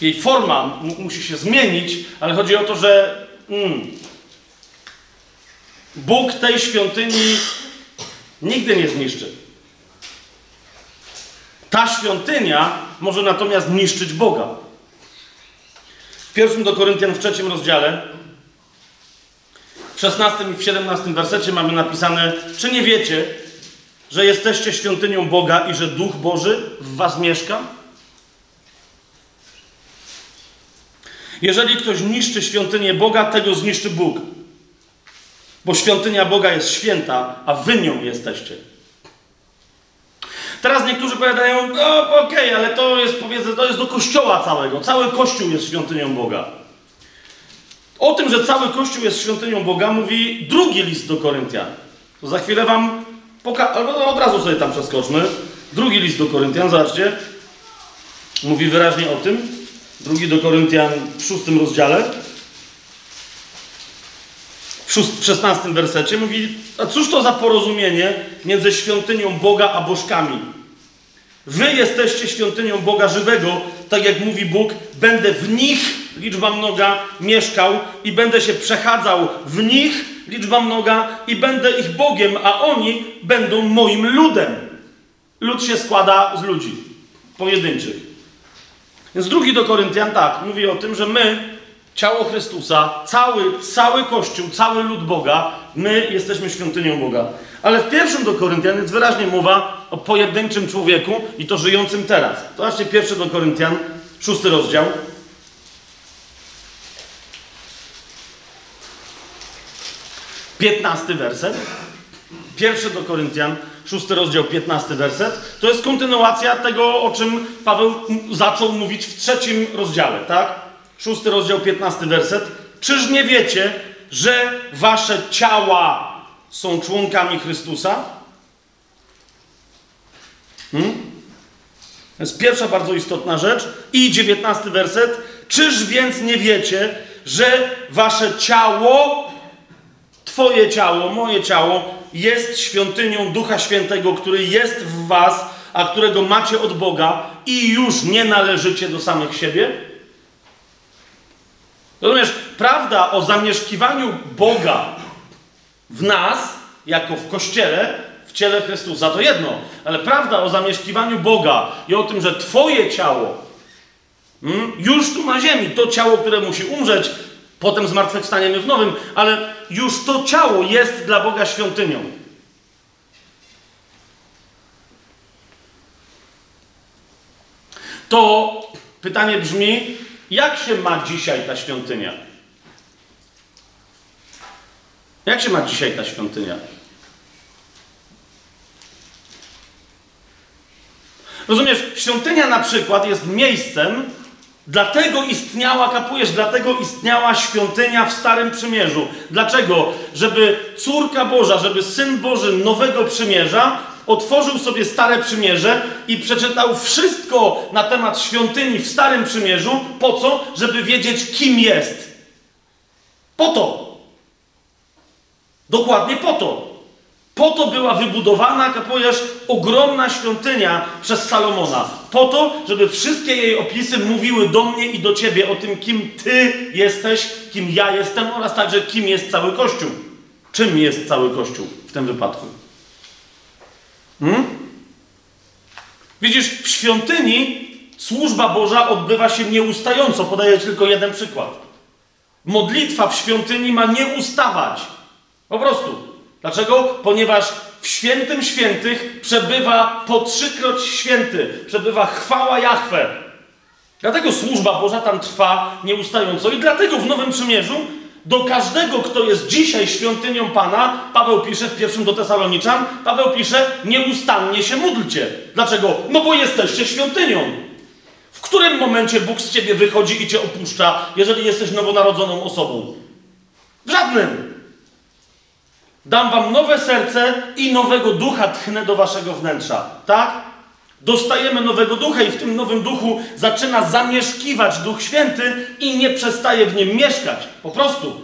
jej forma musi się zmienić, ale chodzi o to, że mm, Bóg tej świątyni nigdy nie zniszczy. Ta świątynia może natomiast niszczyć Boga. W pierwszym do Koryntian w trzecim rozdziale, w 16 i w 17 wersecie mamy napisane, czy nie wiecie, że jesteście świątynią Boga i że Duch Boży w was mieszka? Jeżeli ktoś niszczy świątynię Boga, tego zniszczy Bóg. Bo świątynia Boga jest święta, a wy nią jesteście. Teraz niektórzy powiadają, no okej, okay, ale to jest, powiedzmy, to jest do kościoła całego. Cały kościół jest świątynią Boga. O tym, że cały kościół jest świątynią Boga, mówi drugi list do Koryntian. To za chwilę wam pokażę, albo od razu sobie tam przeskoczmy. Drugi list do Koryntian, zobaczcie. Mówi wyraźnie o tym. Drugi do Koryntian w szóstym rozdziale w 16 wersecie mówi, a cóż to za porozumienie między świątynią Boga a bożkami? Wy jesteście świątynią Boga żywego, tak jak mówi Bóg, będę w nich, liczba mnoga, mieszkał i będę się przechadzał w nich, liczba mnoga, i będę ich Bogiem, a oni będą moim ludem. Lud się składa z ludzi pojedynczych. Więc drugi do Koryntian tak, mówi o tym, że my ciało Chrystusa, cały, cały Kościół, cały lud Boga, my jesteśmy świątynią Boga. Ale w pierwszym do Koryntian jest wyraźnie mowa o pojedynczym człowieku i to żyjącym teraz. To właśnie pierwszy do Koryntian, szósty rozdział. Piętnasty werset. Pierwszy do Koryntian, szósty rozdział, piętnasty werset. To jest kontynuacja tego, o czym Paweł zaczął mówić w trzecim rozdziale, tak? Szósty rozdział, piętnasty werset. Czyż nie wiecie, że wasze ciała są członkami Chrystusa? Hmm? To jest pierwsza bardzo istotna rzecz. I dziewiętnasty werset. Czyż więc nie wiecie, że wasze ciało, Twoje ciało, moje ciało, jest świątynią Ducha Świętego, który jest w Was, a którego macie od Boga i już nie należycie do samych siebie? Rozumiesz, prawda o zamieszkiwaniu Boga w nas, jako w Kościele, w ciele Chrystusa, to jedno. Ale prawda o zamieszkiwaniu Boga i o tym, że Twoje ciało hmm, już tu na ziemi, to ciało, które musi umrzeć, potem zmartwychwstaniemy w nowym, ale już to ciało jest dla Boga świątynią. To pytanie brzmi, jak się ma dzisiaj ta świątynia? Jak się ma dzisiaj ta świątynia? Rozumiesz, świątynia na przykład jest miejscem, dlatego istniała, kapujesz, dlatego istniała świątynia w Starym Przymierzu. Dlaczego? Żeby córka Boża, żeby Syn Boży Nowego Przymierza otworzył sobie Stare Przymierze i przeczytał wszystko na temat świątyni w Starym Przymierzu. Po co? Żeby wiedzieć, kim jest. Po to. Dokładnie po to. Po to była wybudowana, kapujesz, ogromna świątynia przez Salomona. Po to, żeby wszystkie jej opisy mówiły do mnie i do ciebie o tym, kim ty jesteś, kim ja jestem oraz także kim jest cały Kościół. Czym jest cały Kościół w tym wypadku. Hmm? Widzisz, w świątyni służba Boża odbywa się nieustająco. Podaję tylko jeden przykład. Modlitwa w świątyni ma nie ustawać. Po prostu. Dlaczego? Ponieważ w świętym świętych przebywa po trzykroć święty. Przebywa chwała Jahwe. Dlatego służba Boża tam trwa nieustająco. I dlatego w Nowym Przymierzu Do każdego, kto jest dzisiaj świątynią Pana, Paweł pisze w pierwszym do Tesaloniczan, Paweł pisze, nieustannie się módlcie. Dlaczego? No bo jesteście świątynią. W którym momencie Bóg z ciebie wychodzi i cię opuszcza, jeżeli jesteś nowonarodzoną osobą? W żadnym. Dam wam nowe serce i nowego ducha tchnę do waszego wnętrza. Tak? Dostajemy nowego ducha i w tym nowym duchu zaczyna zamieszkiwać Duch Święty i nie przestaje w nim mieszkać. Po prostu.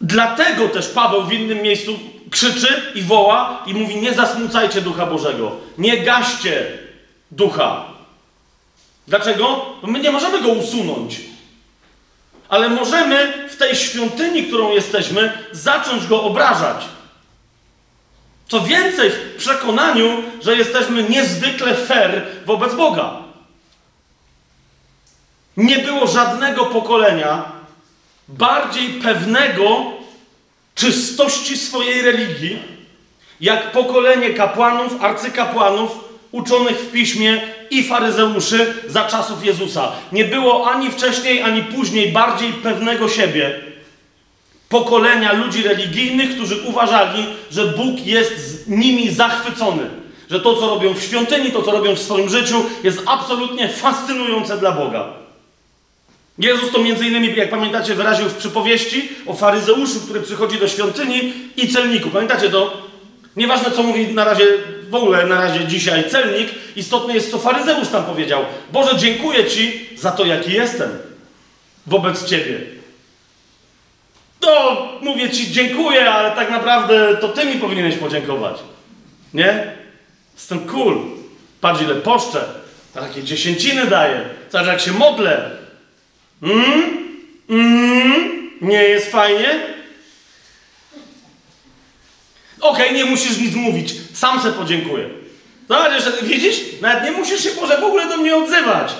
Dlatego też Paweł w innym miejscu krzyczy i woła i mówi: Nie zasmucajcie Ducha Bożego, nie gaście Ducha. Dlaczego? Bo my nie możemy go usunąć. Ale możemy w tej świątyni, którą jesteśmy, zacząć go obrażać. Co więcej, w przekonaniu, że jesteśmy niezwykle fair wobec Boga. Nie było żadnego pokolenia bardziej pewnego czystości swojej religii, jak pokolenie kapłanów, arcykapłanów, uczonych w piśmie i faryzeuszy za czasów Jezusa. Nie było ani wcześniej, ani później bardziej pewnego siebie pokolenia ludzi religijnych, którzy uważali, że Bóg jest z nimi zachwycony. Że to, co robią w świątyni, to, co robią w swoim życiu, jest absolutnie fascynujące dla Boga. Jezus to między innymi, jak pamiętacie, wyraził w przypowieści o faryzeuszu, który przychodzi do świątyni i celniku. Pamiętacie to? Nieważne, co mówi na razie, w ogóle na razie dzisiaj celnik, istotne jest, co faryzeusz tam powiedział. Boże, dziękuję Ci za to, jaki jestem wobec Ciebie. To mówię Ci dziękuję, ale tak naprawdę to Ty mi powinieneś podziękować. Nie? Jestem cool. Patrz ile poszczę. Takie dziesięciny daję. Zobacz jak się modlę. Mm? Mm? Nie jest fajnie? Okej, okay, nie musisz nic mówić. Sam se podziękuję. Zobacz, widzisz? Nawet nie musisz się Boże w ogóle do mnie odzywać.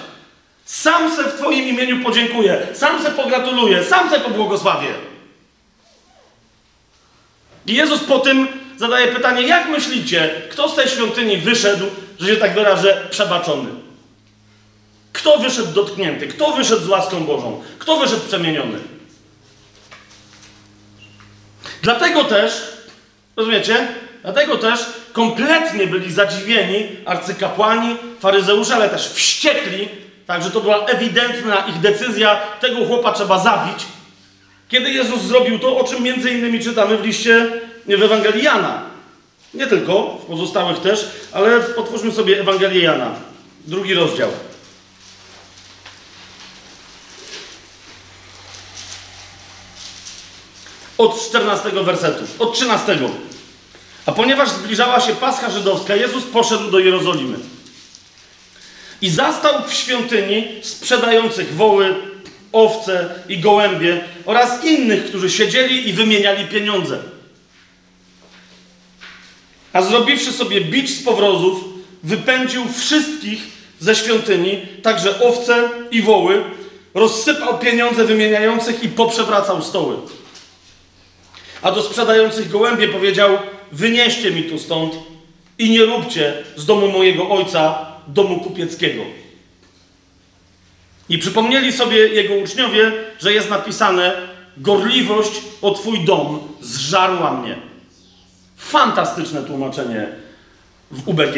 Sam se w Twoim imieniu podziękuję. Sam se pogratuluję. Sam se pobłogosławię. I Jezus po tym zadaje pytanie, jak myślicie, kto z tej świątyni wyszedł, że się tak wyrażę, przebaczony? Kto wyszedł dotknięty? Kto wyszedł z łaską Bożą? Kto wyszedł przemieniony? Dlatego też, rozumiecie? Dlatego też kompletnie byli zadziwieni arcykapłani, faryzeusze, ale też wściekli, także to była ewidentna ich decyzja, tego chłopa trzeba zabić, kiedy Jezus zrobił to, o czym między innymi czytamy w liście w Ewangelii Jana. Nie tylko, w pozostałych też, ale otwórzmy sobie Ewangelię Jana, drugi rozdział. Od 14 wersetu, od 13. A ponieważ zbliżała się Pascha Żydowska, Jezus poszedł do Jerozolimy. I zastał w świątyni sprzedających woły, owce i gołębie oraz innych, którzy siedzieli i wymieniali pieniądze. A zrobiwszy sobie bicz z powrozów, wypędził wszystkich ze świątyni, także owce i woły, rozsypał pieniądze wymieniających i poprzewracał stoły. A do sprzedających gołębie powiedział: Wynieście mi tu stąd i nie róbcie z domu mojego ojca domu kupieckiego. I przypomnieli sobie jego uczniowie, że jest napisane: Gorliwość o Twój dom zżarła mnie. Fantastyczne tłumaczenie w UBG.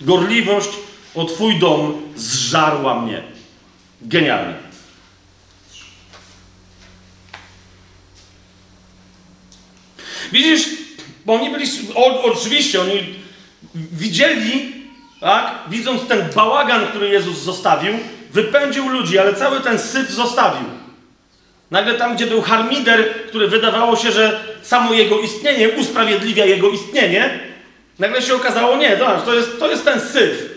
Gorliwość o Twój dom zżarła mnie. Genialnie. Widzisz, bo oni byli, o, oczywiście, oni widzieli, tak, widząc ten bałagan, który Jezus zostawił, wypędził ludzi, ale cały ten syf zostawił. Nagle tam, gdzie był harmider, który wydawało się, że samo jego istnienie usprawiedliwia jego istnienie, nagle się okazało, nie, to jest, to jest ten syf.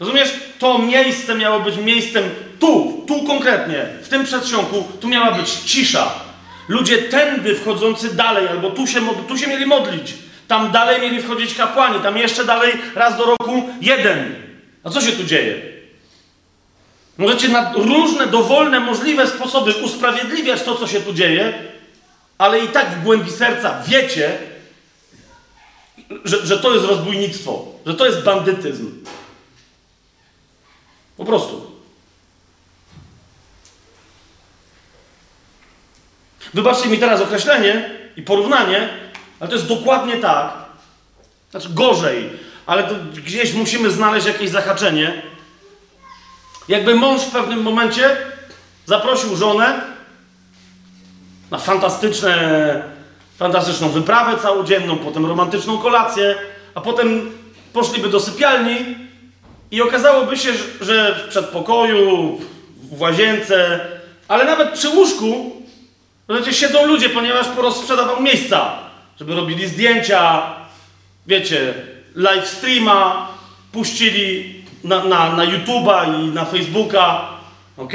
Rozumiesz? To miejsce miało być miejscem tu, tu konkretnie, w tym przedsionku, tu miała być cisza. Ludzie tędy wchodzący dalej, albo tu się, tu się mieli modlić. Tam dalej mieli wchodzić kapłani, tam jeszcze dalej raz do roku jeden. A co się tu dzieje? Możecie na różne, dowolne, możliwe sposoby usprawiedliwiać to, co się tu dzieje, ale i tak w głębi serca wiecie, że, że to jest rozbójnictwo, że to jest bandytyzm. Po prostu. Wybaczcie mi teraz określenie i porównanie, ale to jest dokładnie tak. Znaczy gorzej, ale to gdzieś musimy znaleźć jakieś zahaczenie. Jakby mąż w pewnym momencie zaprosił żonę na fantastyczne, fantastyczną wyprawę całodzienną, potem romantyczną kolację, a potem poszliby do sypialni i okazałoby się, że w przedpokoju, w łazience, ale nawet przy łóżku, wiecie, siedzą ludzie, ponieważ porozsprzedawał miejsca, żeby robili zdjęcia, wiecie, live streama, puścili na, na, na YouTube'a i na Facebooka, ok?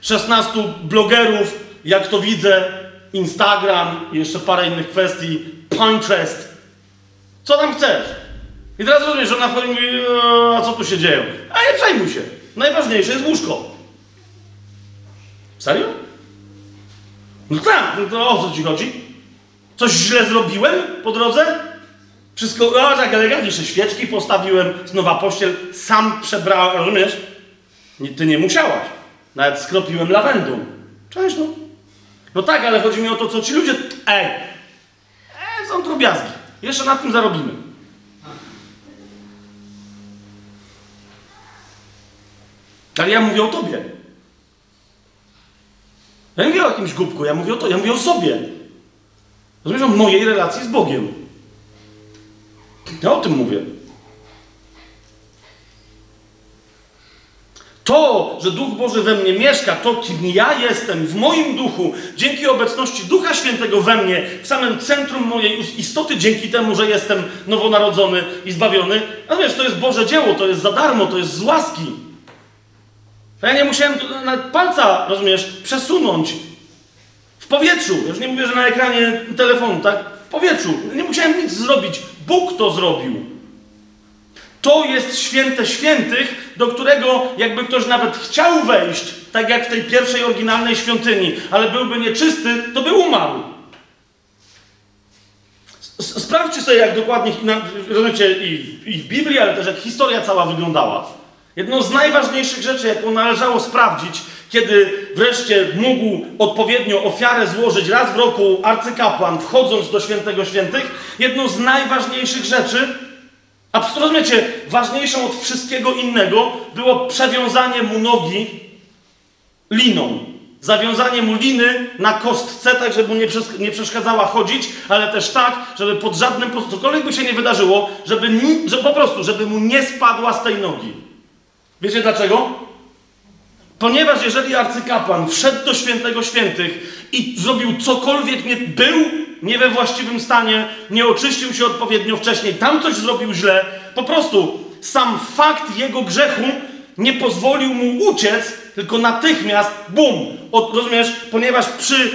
16 blogerów, jak to widzę, Instagram i jeszcze parę innych kwestii, Pinterest. Co tam chcesz? I teraz rozumiesz, że ona wchodzi i mówi, a co tu się dzieje? A nie przejmuj się. Najważniejsze jest łóżko. Serio? No tak, no to o co ci chodzi? Coś źle zrobiłem po drodze? Wszystko, o tak jeszcze świeczki postawiłem, nowa pościel, sam przebrałem, rozumiesz? Ty nie musiałaś. Nawet skropiłem lawendą. Cześć no. No tak, ale chodzi mi o to, co ci ludzie... Ej! Ej, są drobiazgi. Jeszcze na tym zarobimy. Ale ja mówię o tobie. Ja nie mówię o jakimś głupku, ja mówię o to, ja mówię o sobie. Rozumiesz, o mojej relacji z Bogiem. Ja o tym mówię. To, że Duch Boży we mnie mieszka, to kim ja jestem, w moim duchu, dzięki obecności Ducha Świętego we mnie, w samym centrum mojej istoty, dzięki temu, że jestem nowonarodzony i zbawiony, a wiesz, to jest Boże dzieło, to jest za darmo, to jest z łaski. Ja nie musiałem nawet palca, rozumiesz, przesunąć w powietrzu. Już nie mówię, że na ekranie telefonu, tak? W powietrzu. Nie musiałem nic zrobić. Bóg to zrobił. To jest święte świętych, do którego jakby ktoś nawet chciał wejść, tak jak w tej pierwszej oryginalnej świątyni, ale byłby nieczysty, to by umarł. Sprawdźcie sobie, jak dokładnie, rozumiecie, i, i w Biblii, ale też jak historia cała wyglądała. Jedną z najważniejszych rzeczy, jaką należało sprawdzić, kiedy wreszcie mógł odpowiednio ofiarę złożyć raz w roku arcykapłan, wchodząc do świętego świętych, jedną z najważniejszych rzeczy, a rozumiecie, ważniejszą od wszystkiego innego, było przewiązanie mu nogi liną. Zawiązanie mu liny na kostce, tak żeby mu nie, nie przeszkadzała chodzić, ale też tak, żeby pod żadnym, cokolwiek by się nie wydarzyło, żeby, że po prostu, żeby mu nie spadła z tej nogi. Wiecie dlaczego? Ponieważ jeżeli arcykapłan wszedł do świętego świętych i zrobił cokolwiek nie był nie we właściwym stanie, nie oczyścił się odpowiednio wcześniej, tam coś zrobił źle, po prostu sam fakt jego grzechu nie pozwolił mu uciec, tylko natychmiast, bum, od, rozumiesz, ponieważ przy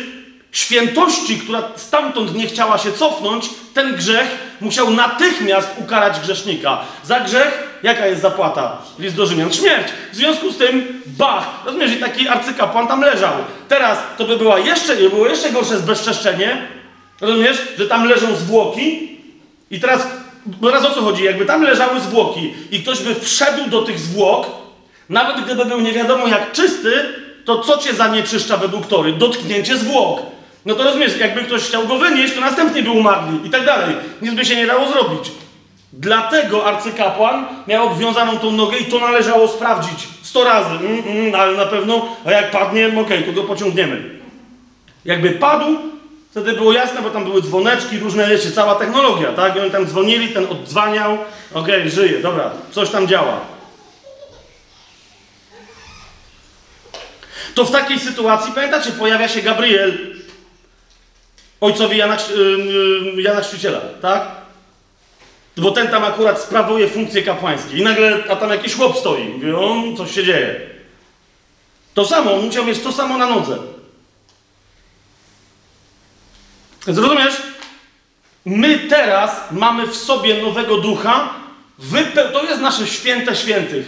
świętości, która stamtąd nie chciała się cofnąć, ten grzech musiał natychmiast ukarać grzesznika. Za grzech, jaka jest zapłata? List do Rzymian. Śmierć. W związku z tym, bach. Rozumiesz, i taki arcykapłan tam leżał. Teraz to by była jeszcze, było jeszcze gorsze zbezczeszczenie. Rozumiesz, że tam leżą zwłoki i teraz, teraz o co chodzi? Jakby tam leżały zwłoki i ktoś by wszedł do tych zwłok, nawet gdyby był nie wiadomo jak czysty, to co cię zanieczyszcza według Tory? Dotknięcie zwłok. No to rozumiesz, jakby ktoś chciał go wynieść, to następnie by umarli i tak dalej. Nic by się nie dało zrobić. Dlatego arcykapłan miał obwiązaną tą nogę i to należało sprawdzić sto razy. Mm, mm, ale na pewno, a jak padnie, okej, okay, to go pociągniemy. Jakby padł, wtedy było jasne, bo tam były dzwoneczki, różne, wiecie, cała technologia, tak? I oni tam dzwonili, ten oddzwaniał, okej, okay, żyje, dobra, coś tam działa. To w takiej sytuacji, pamiętacie, pojawia się Gabriel, ojcowi Jana, Jana Chrzciciela, tak? Bo ten tam akurat sprawuje funkcje kapłańskie. I nagle, a tam jakiś chłop stoi. Mówi, on, coś się dzieje. To samo, musiał mieć to samo na nodze. Zrozumiesz? My teraz mamy w sobie nowego ducha. Wype to jest nasze święte świętych.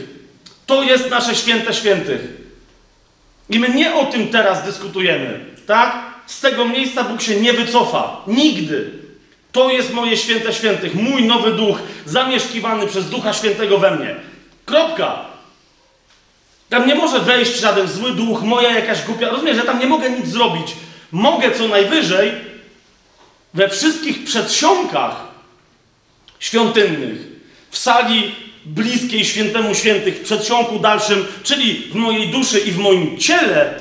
To jest nasze święte świętych. I my nie o tym teraz dyskutujemy, tak? Z tego miejsca Bóg się nie wycofa. Nigdy. To jest moje święte świętych, mój nowy duch, zamieszkiwany przez Ducha Świętego we mnie. Kropka. Tam nie może wejść żaden zły duch, moja jakaś głupia. Rozumiesz, że tam nie mogę nic zrobić. Mogę co najwyżej we wszystkich przedsionkach świątynnych, w sali bliskiej świętemu świętych, w przedsionku dalszym, czyli w mojej duszy i w moim ciele,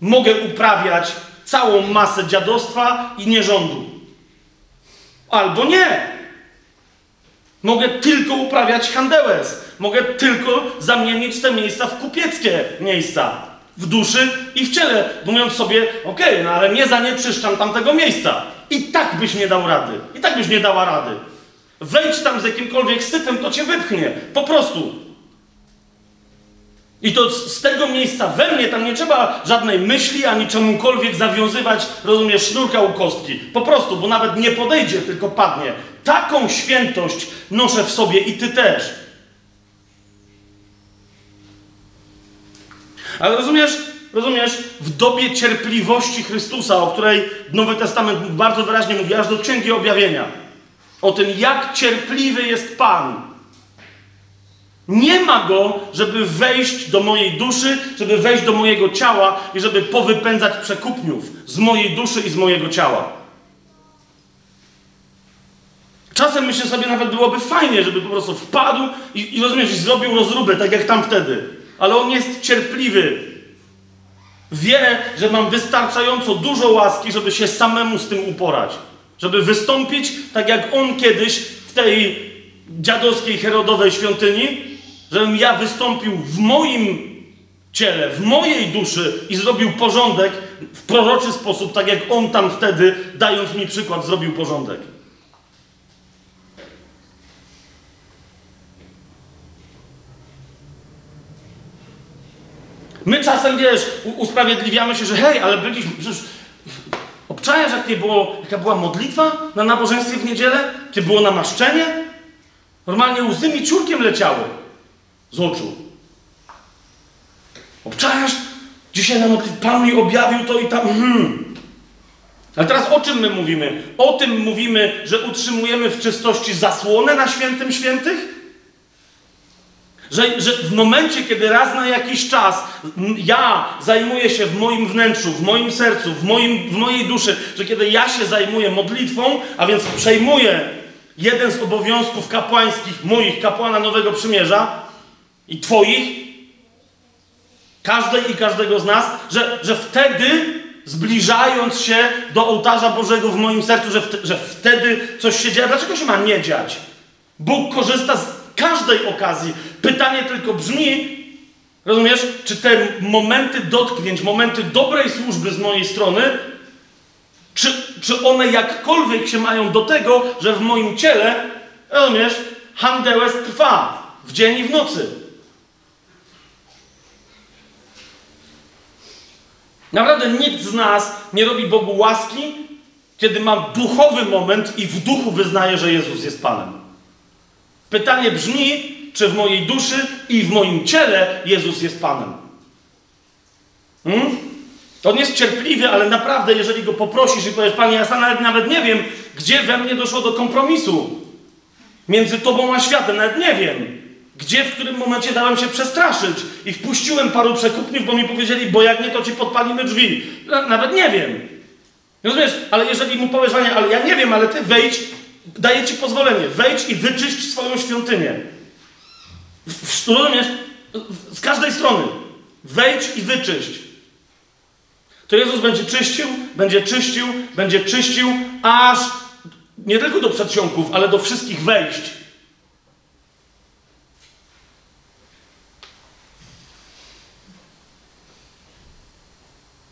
mogę uprawiać całą masę dziadostwa i nierządu. Albo nie. Mogę tylko uprawiać handełes. Mogę tylko zamienić te miejsca w kupieckie miejsca. W duszy i w ciele. Mówiąc sobie, okej, okay, no ale nie zanieczyszczam tamtego miejsca. I tak byś nie dał rady. I tak byś nie dała rady. Wejdź tam z jakimkolwiek sytem, to cię wypchnie. Po prostu. I to z tego miejsca we mnie tam nie trzeba żadnej myśli ani czemukolwiek zawiązywać, rozumiesz, sznurka u kostki. Po prostu, bo nawet nie podejdzie, tylko padnie. Taką świętość noszę w sobie i ty też. Ale rozumiesz, rozumiesz, w dobie cierpliwości Chrystusa, o której Nowy Testament bardzo wyraźnie mówi, aż do Księgi Objawienia, o tym, jak cierpliwy jest Pan. Nie ma go, żeby wejść do mojej duszy, żeby wejść do mojego ciała i żeby powypędzać przekupniów z mojej duszy i z mojego ciała. Czasem myślę sobie, nawet byłoby fajnie, żeby po prostu wpadł i, i rozumiesz, zrobił rozróbę, tak jak tam wtedy. Ale on jest cierpliwy. Wie, że mam wystarczająco dużo łaski, żeby się samemu z tym uporać. Żeby wystąpić tak jak on kiedyś w tej dziadowskiej Herodowej świątyni, żebym ja wystąpił w moim ciele, w mojej duszy i zrobił porządek w proroczy sposób, tak jak on tam wtedy, dając mi przykład, zrobił porządek. My czasem, wiesz, usprawiedliwiamy się, że hej, ale byliśmy, przecież obczajasz, jak nie było, jaka była modlitwa na nabożeństwie w niedzielę? Kiedy było namaszczenie? Normalnie łzy mi ciurkiem leciały z oczu. Obczajasz? Dzisiaj na modlitwie Pan mi objawił to i tam. Hmm. Ale teraz o czym my mówimy? O tym mówimy, że utrzymujemy w czystości zasłonę na świętym świętych? Że, że w momencie, kiedy raz na jakiś czas ja zajmuję się w moim wnętrzu, w moim sercu, w, moim, w mojej duszy, że kiedy ja się zajmuję modlitwą, a więc przejmuję jeden z obowiązków kapłańskich, moich, kapłana Nowego Przymierza i Twoich, każdej i każdego z nas, że, że wtedy, zbliżając się do ołtarza Bożego w moim sercu, że, że wtedy coś się dzieje. Dlaczego się ma nie dziać? Bóg korzysta z każdej okazji. Pytanie tylko brzmi, rozumiesz, czy te momenty dotknięć, momenty dobrej służby z mojej strony, czy, czy one jakkolwiek się mają do tego, że w moim ciele, rozumiesz, handełes trwa w dzień i w nocy. Naprawdę nikt z nas nie robi Bogu łaski, kiedy ma duchowy moment i w duchu wyznaje, że Jezus jest Panem. Pytanie brzmi, czy w mojej duszy i w moim ciele Jezus jest Panem. Hmm? On jest cierpliwy, ale naprawdę, jeżeli go poprosisz i powiesz, Panie, ja sam nawet nie wiem, gdzie we mnie doszło do kompromisu między Tobą a światem, nawet nie wiem. Gdzie, w którym momencie dałem się przestraszyć i wpuściłem paru przekupniów, bo mi powiedzieli, bo jak nie, to ci podpalimy drzwi. Nawet nie wiem. Rozumiesz? Ale jeżeli mu powiesz, Panie, ale ja nie wiem, ale ty wejdź daje ci pozwolenie. Wejdź i wyczyść swoją świątynię. Rozumiesz? Z każdej strony. Wejdź i wyczyść. To Jezus będzie czyścił, będzie czyścił, będzie czyścił, aż nie tylko do przedsionków, ale do wszystkich wejść.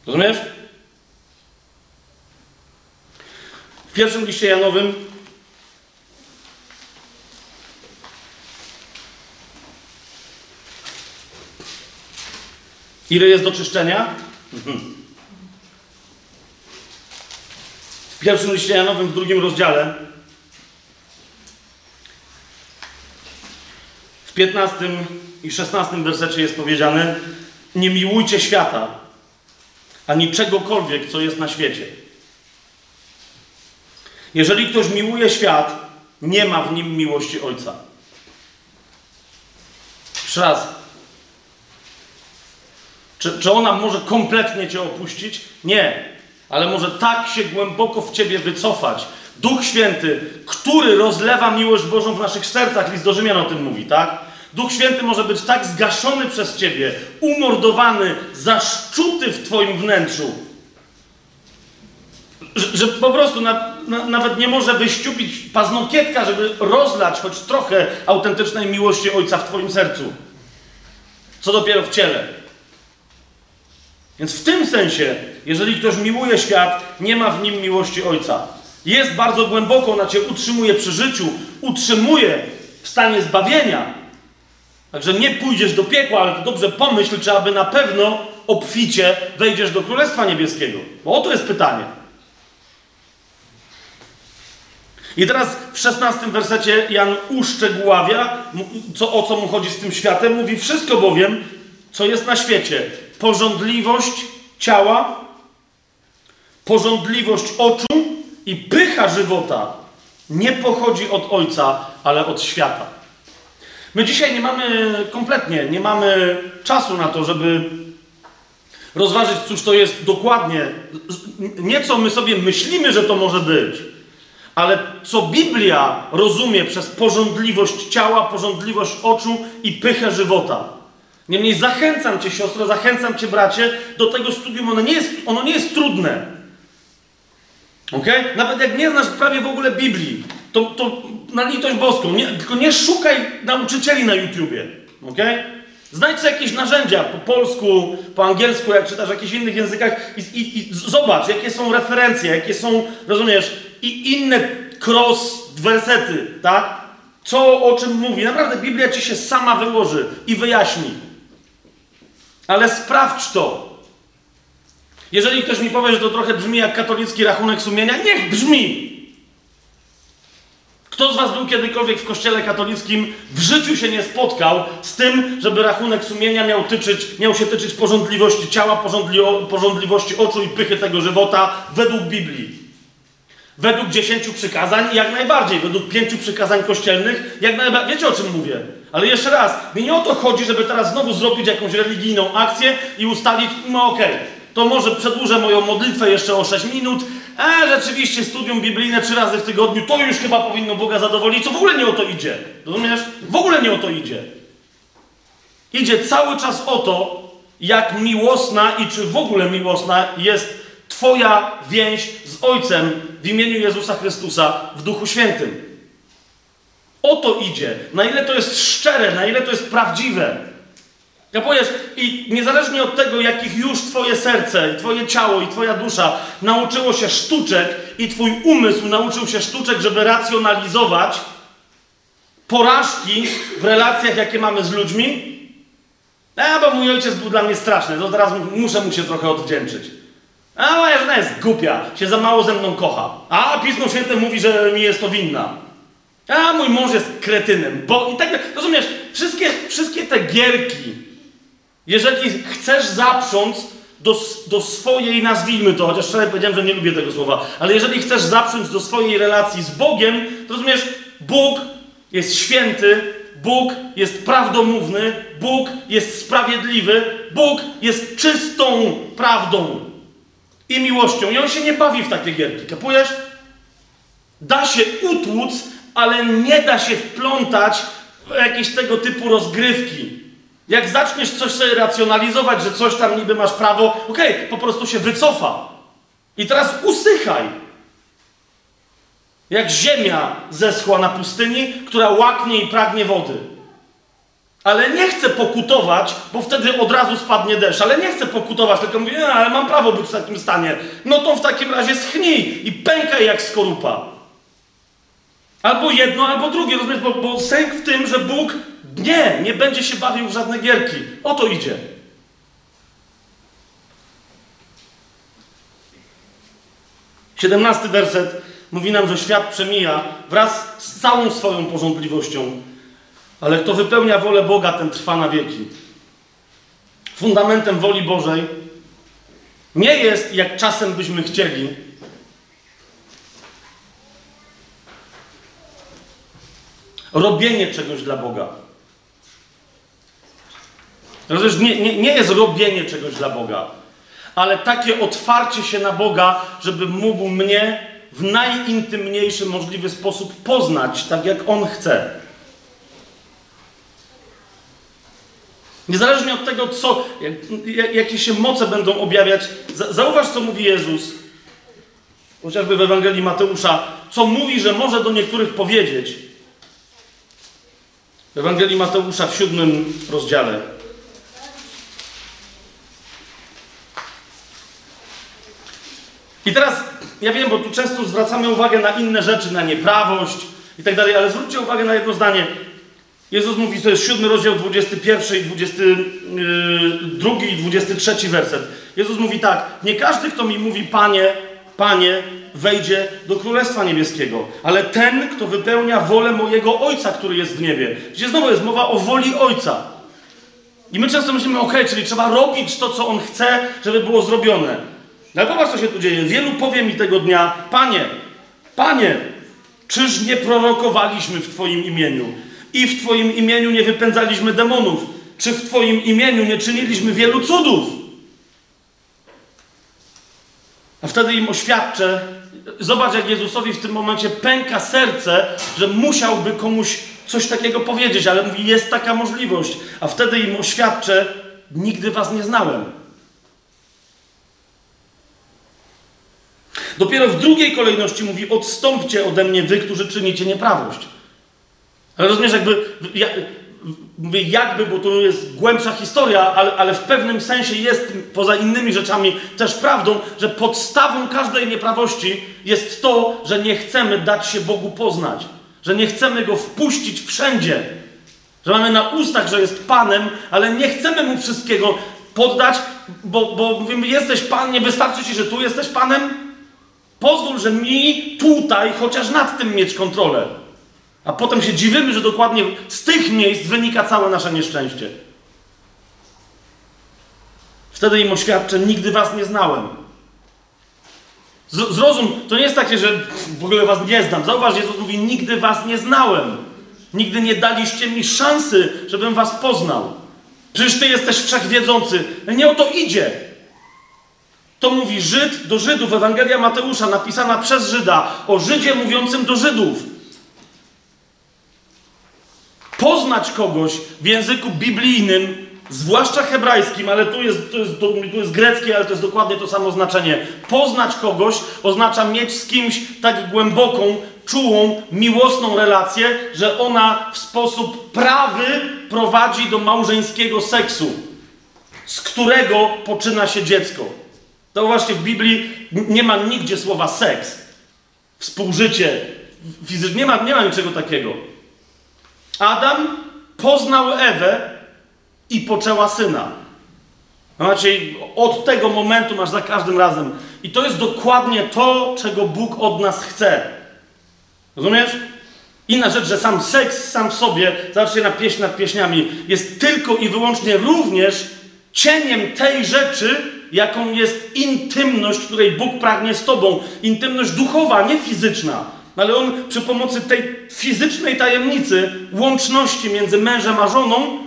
Rozumiesz? W pierwszym liście Janowym Ile jest do czyszczenia? W pierwszym liście Janowym, w drugim rozdziale, w 15 i 16 wersecie jest powiedziane: Nie miłujcie świata, ani czegokolwiek, co jest na świecie. Jeżeli ktoś miłuje świat, nie ma w nim miłości Ojca. Jeszcze raz, czy, czy ona może kompletnie cię opuścić? Nie. ale może tak się głęboko w ciebie wycofać. Duch Święty, który rozlewa miłość Bożą w naszych sercach, list do Rzymian o tym mówi, tak? Duch Święty może być tak zgaszony przez ciebie, umordowany, zaszczuty w twoim wnętrzu, że, że po prostu na, na, nawet nie może wyściupić paznokietka, żeby rozlać choć trochę autentycznej miłości Ojca w twoim sercu. Co dopiero w ciele. Więc w tym sensie, jeżeli ktoś miłuje świat, nie ma w nim miłości Ojca. Jest bardzo głęboko, ona cię utrzymuje przy życiu, utrzymuje w stanie zbawienia. Także nie pójdziesz do piekła, ale dobrze pomyśl, czy aby na pewno obficie wejdziesz do Królestwa Niebieskiego. Bo oto jest pytanie. I teraz w szesnastym wersecie Jan uszczegóławia, co, o co mu chodzi z tym światem. Mówi wszystko bowiem, co jest na świecie. Porządliwość ciała, porządliwość oczu i pycha żywota nie pochodzi od Ojca, ale od świata. My dzisiaj nie mamy kompletnie, nie mamy czasu na to, żeby rozważyć, cóż to jest dokładnie. Nieco my sobie myślimy, że to może być ale co Biblia rozumie przez porządliwość ciała, porządliwość oczu i pychę żywota. Niemniej zachęcam Cię, siostro, zachęcam Cię, bracie, do tego studium. Ono nie jest, ono nie jest trudne. Ok? Nawet jak nie znasz prawie w ogóle Biblii, to, to na litość boską, nie, tylko nie szukaj nauczycieli na YouTubie. Ok? Znajdź sobie jakieś narzędzia po polsku, po angielsku, jak czytasz w jakichś innych językach i, i, i zobacz, jakie są referencje, jakie są, rozumiesz, i inne cross wersety, tak? Co o czym mówi. Naprawdę Biblia ci się sama wyłoży i wyjaśni. Ale sprawdź to. Jeżeli ktoś mi powie, że to trochę brzmi jak katolicki rachunek sumienia, niech brzmi. Kto z Was był kiedykolwiek w kościele katolickim, w życiu się nie spotkał z tym, żeby rachunek sumienia miał, tyczyć, miał się tyczyć porządliwości ciała, porządliwości oczu i pychy tego żywota według Biblii. Według dziesięciu przykazań jak najbardziej. Według pięciu przykazań kościelnych jak najbardziej. Wiecie o czym mówię? Ale jeszcze raz, mi nie o to chodzi, żeby teraz znowu zrobić jakąś religijną akcję i ustalić, no okej, okay, to może przedłużę moją modlitwę jeszcze o 6 minut, a rzeczywiście studium biblijne trzy razy w tygodniu, to już chyba powinno Boga zadowolić, co w ogóle nie o to idzie. Rozumiesz? W ogóle nie o to idzie. Idzie cały czas o to, jak miłosna i czy w ogóle miłosna jest Twoja więź z Ojcem w imieniu Jezusa Chrystusa w Duchu Świętym. O to idzie. Na ile to jest szczere, na ile to jest prawdziwe. Kapujesz? I niezależnie od tego, jakich już Twoje serce, Twoje ciało, i Twoja dusza nauczyło się sztuczek, i Twój umysł nauczył się sztuczek, żeby racjonalizować porażki w relacjach, jakie mamy z ludźmi, a bo mój ojciec był dla mnie straszny, to teraz muszę mu się trochę odwdzięczyć. A moja żona jest głupia, się za mało ze mną kocha. A Pismo Święte mówi, że mi jest to winna. A mój mąż jest kretynem, bo i tak, rozumiesz, wszystkie, wszystkie te gierki, jeżeli chcesz zaprząc do, do swojej, nazwijmy to, chociaż wczoraj powiedziałem, że nie lubię tego słowa, ale jeżeli chcesz zaprząc do swojej relacji z Bogiem, to rozumiesz, Bóg jest święty, Bóg jest prawdomówny, Bóg jest sprawiedliwy, Bóg jest czystą prawdą i miłością. I on się nie bawi w takie gierki, kapujesz? Da się utłuc, ale nie da się wplątać w jakieś tego typu rozgrywki. Jak zaczniesz coś sobie racjonalizować, że coś tam niby masz prawo, okej, okay, po prostu się wycofa. I teraz usychaj. Jak ziemia zeschła na pustyni, która łaknie i pragnie wody ale nie chcę pokutować, bo wtedy od razu spadnie deszcz, ale nie chcę pokutować, tylko mówię, ale mam prawo być w takim stanie. No to w takim razie schnij i pękaj jak skorupa. Albo jedno, albo drugie, rozumiesz, bo, bo sęk w tym, że Bóg nie, nie będzie się bawił w żadne gierki. O to idzie. Siedemnasty werset mówi nam, że świat przemija wraz z całą swoją porządliwością ale kto wypełnia wolę Boga, ten trwa na wieki. Fundamentem woli Bożej nie jest, jak czasem byśmy chcieli, robienie czegoś dla Boga. Rozumiesz, nie, nie, nie jest robienie czegoś dla Boga, ale takie otwarcie się na Boga, żeby mógł mnie w najintymniejszy możliwy sposób poznać, tak jak On chce. Niezależnie od tego, co, jak, jakie się moce będą objawiać, zauważ, co mówi Jezus, chociażby w Ewangelii Mateusza, co mówi, że może do niektórych powiedzieć. W Ewangelii Mateusza w siódmym rozdziale. I teraz, ja wiem, bo tu często zwracamy uwagę na inne rzeczy, na nieprawość i tak dalej, ale zwróćcie uwagę na jedno zdanie. Jezus mówi, to jest siódmy rozdział, 21 i 22 yy, i 23 werset. Jezus mówi tak, nie każdy, kto mi mówi Panie, Panie, wejdzie do Królestwa Niebieskiego, ale ten, kto wypełnia wolę mojego Ojca, który jest w niebie. Gdzie znowu jest mowa o woli Ojca. I my często myślimy, ok, czyli trzeba robić to, co On chce, żeby było zrobione. No popatrz, co się tu dzieje. Wielu powie mi tego dnia, Panie, Panie, czyż nie prorokowaliśmy w Twoim imieniu? I w Twoim imieniu nie wypędzaliśmy demonów? Czy w Twoim imieniu nie czyniliśmy wielu cudów? A wtedy im oświadczę, zobacz jak Jezusowi w tym momencie pęka serce, że musiałby komuś coś takiego powiedzieć, ale mówi, jest taka możliwość. A wtedy im oświadczę, nigdy was nie znałem. Dopiero w drugiej kolejności mówi: Odstąpcie ode mnie, wy, którzy czynicie nieprawość. Ale rozumiesz, jakby. Ja, mówię jakby, bo to jest głębsza historia, ale, ale w pewnym sensie jest poza innymi rzeczami też prawdą, że podstawą każdej nieprawości jest to, że nie chcemy dać się Bogu poznać, że nie chcemy Go wpuścić wszędzie, że mamy na ustach, że jest Panem, ale nie chcemy Mu wszystkiego poddać, bo, bo mówimy, jesteś Pan, nie wystarczy Ci, że tu jesteś Panem, Pozwól, że mi tutaj chociaż nad tym mieć kontrolę. A potem się dziwimy, że dokładnie z tych miejsc wynika całe nasze nieszczęście. Wtedy im oświadczę, nigdy was nie znałem. Zrozum, to nie jest takie, że w ogóle was nie znam. Zauważ, Jezus mówi, nigdy was nie znałem. Nigdy nie daliście mi szansy, żebym was poznał. Przecież ty jesteś wszechwiedzący. Nie o to idzie. To mówi Żyd do Żydów, Ewangelia Mateusza, napisana przez Żyda, o Żydzie mówiącym do Żydów. Poznać kogoś w języku biblijnym, zwłaszcza hebrajskim, ale tu jest, tu, jest, tu jest greckie, ale to jest dokładnie to samo znaczenie. Poznać kogoś oznacza mieć z kimś tak głęboką, czułą, miłosną relację, że ona w sposób prawy prowadzi do małżeńskiego seksu, z którego poczyna się dziecko. To właśnie w Biblii nie ma nigdzie słowa seks, współżycie fizyczne, nie ma, nie ma niczego takiego. Adam poznał Ewę i poczęła syna. Znaczy, od tego momentu masz za każdym razem. I to jest dokładnie to, czego Bóg od nas chce. Rozumiesz? Inna rzecz, że sam seks sam w sobie, zobaczcie na pieśń nad pieśniami, jest tylko i wyłącznie również cieniem tej rzeczy, jaką jest intymność, której Bóg pragnie z Tobą. Intymność duchowa, nie fizyczna. Ale On przy pomocy tej fizycznej tajemnicy, łączności między mężem a żoną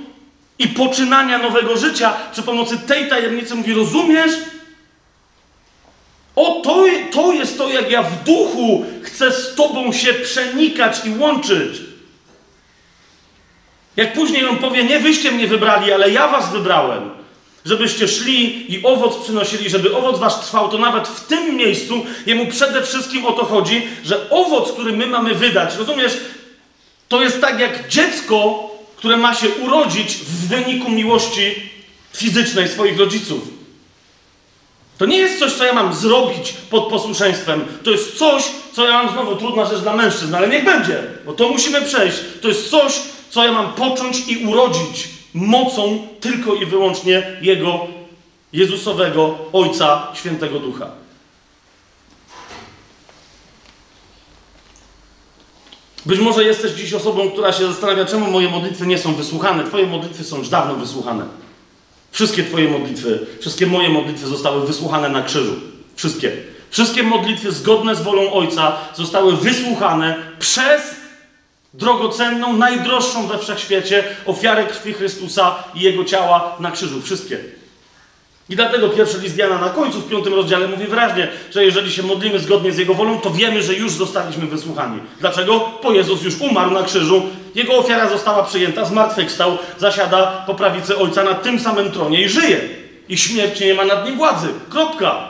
i poczynania nowego życia, przy pomocy tej tajemnicy mówi: Rozumiesz? O, to, to jest to, jak ja w duchu chcę z Tobą się przenikać i łączyć. Jak później on powie: Nie wyście mnie wybrali, ale ja Was wybrałem żebyście szli i owoc przynosili, żeby owoc wasz trwał, to nawet w tym miejscu jemu przede wszystkim o to chodzi, że owoc, który my mamy wydać, rozumiesz, to jest tak jak dziecko, które ma się urodzić w wyniku miłości fizycznej swoich rodziców. To nie jest coś, co ja mam zrobić pod posłuszeństwem. To jest coś, co ja mam znowu trudna rzecz dla mężczyzn, ale niech będzie, bo to musimy przejść. To jest coś, co ja mam począć i urodzić mocą tylko i wyłącznie Jego Jezusowego Ojca Świętego Ducha. Być może jesteś dziś osobą, która się zastanawia, czemu moje modlitwy nie są wysłuchane. Twoje modlitwy są już dawno wysłuchane. Wszystkie Twoje modlitwy, wszystkie moje modlitwy zostały wysłuchane na krzyżu. Wszystkie. Wszystkie modlitwy zgodne z wolą Ojca zostały wysłuchane przez drogocenną, najdroższą we wszechświecie ofiarę krwi Chrystusa i Jego ciała na krzyżu. Wszystkie. I dlatego pierwszy list Jana na końcu w piątym rozdziale mówi wyraźnie, że jeżeli się modlimy zgodnie z Jego wolą, to wiemy, że już zostaliśmy wysłuchani. Dlaczego? Bo Jezus już umarł na krzyżu, Jego ofiara została przyjęta, zmartwychwstał, zasiada po prawicy Ojca na tym samym tronie i żyje. I śmierć nie ma nad nim władzy. Kropka.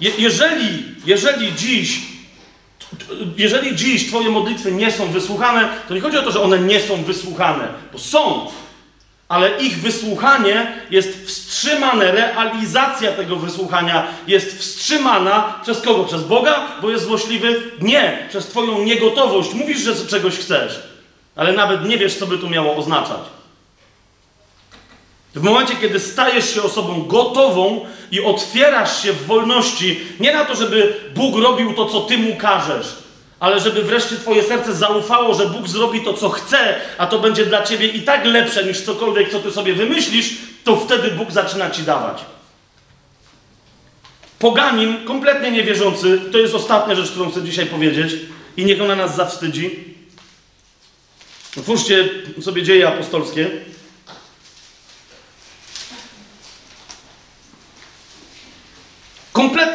Je jeżeli, jeżeli dziś jeżeli dziś Twoje modlitwy nie są wysłuchane, to nie chodzi o to, że one nie są wysłuchane, bo są, ale ich wysłuchanie jest wstrzymane, realizacja tego wysłuchania jest wstrzymana przez kogo? Przez Boga, bo jest złośliwy? Nie, przez Twoją niegotowość. Mówisz, że czegoś chcesz, ale nawet nie wiesz, co by to miało oznaczać. W momencie, kiedy stajesz się osobą gotową i otwierasz się w wolności, nie na to, żeby Bóg robił to, co Ty mu każesz, ale żeby wreszcie Twoje serce zaufało, że Bóg zrobi to, co chce, a to będzie dla Ciebie i tak lepsze niż cokolwiek, co Ty sobie wymyślisz, to wtedy Bóg zaczyna Ci dawać. Poganin, kompletnie niewierzący, to jest ostatnia rzecz, którą chcę dzisiaj powiedzieć i niech ona nas zawstydzi. Otwórzcie sobie dzieje apostolskie.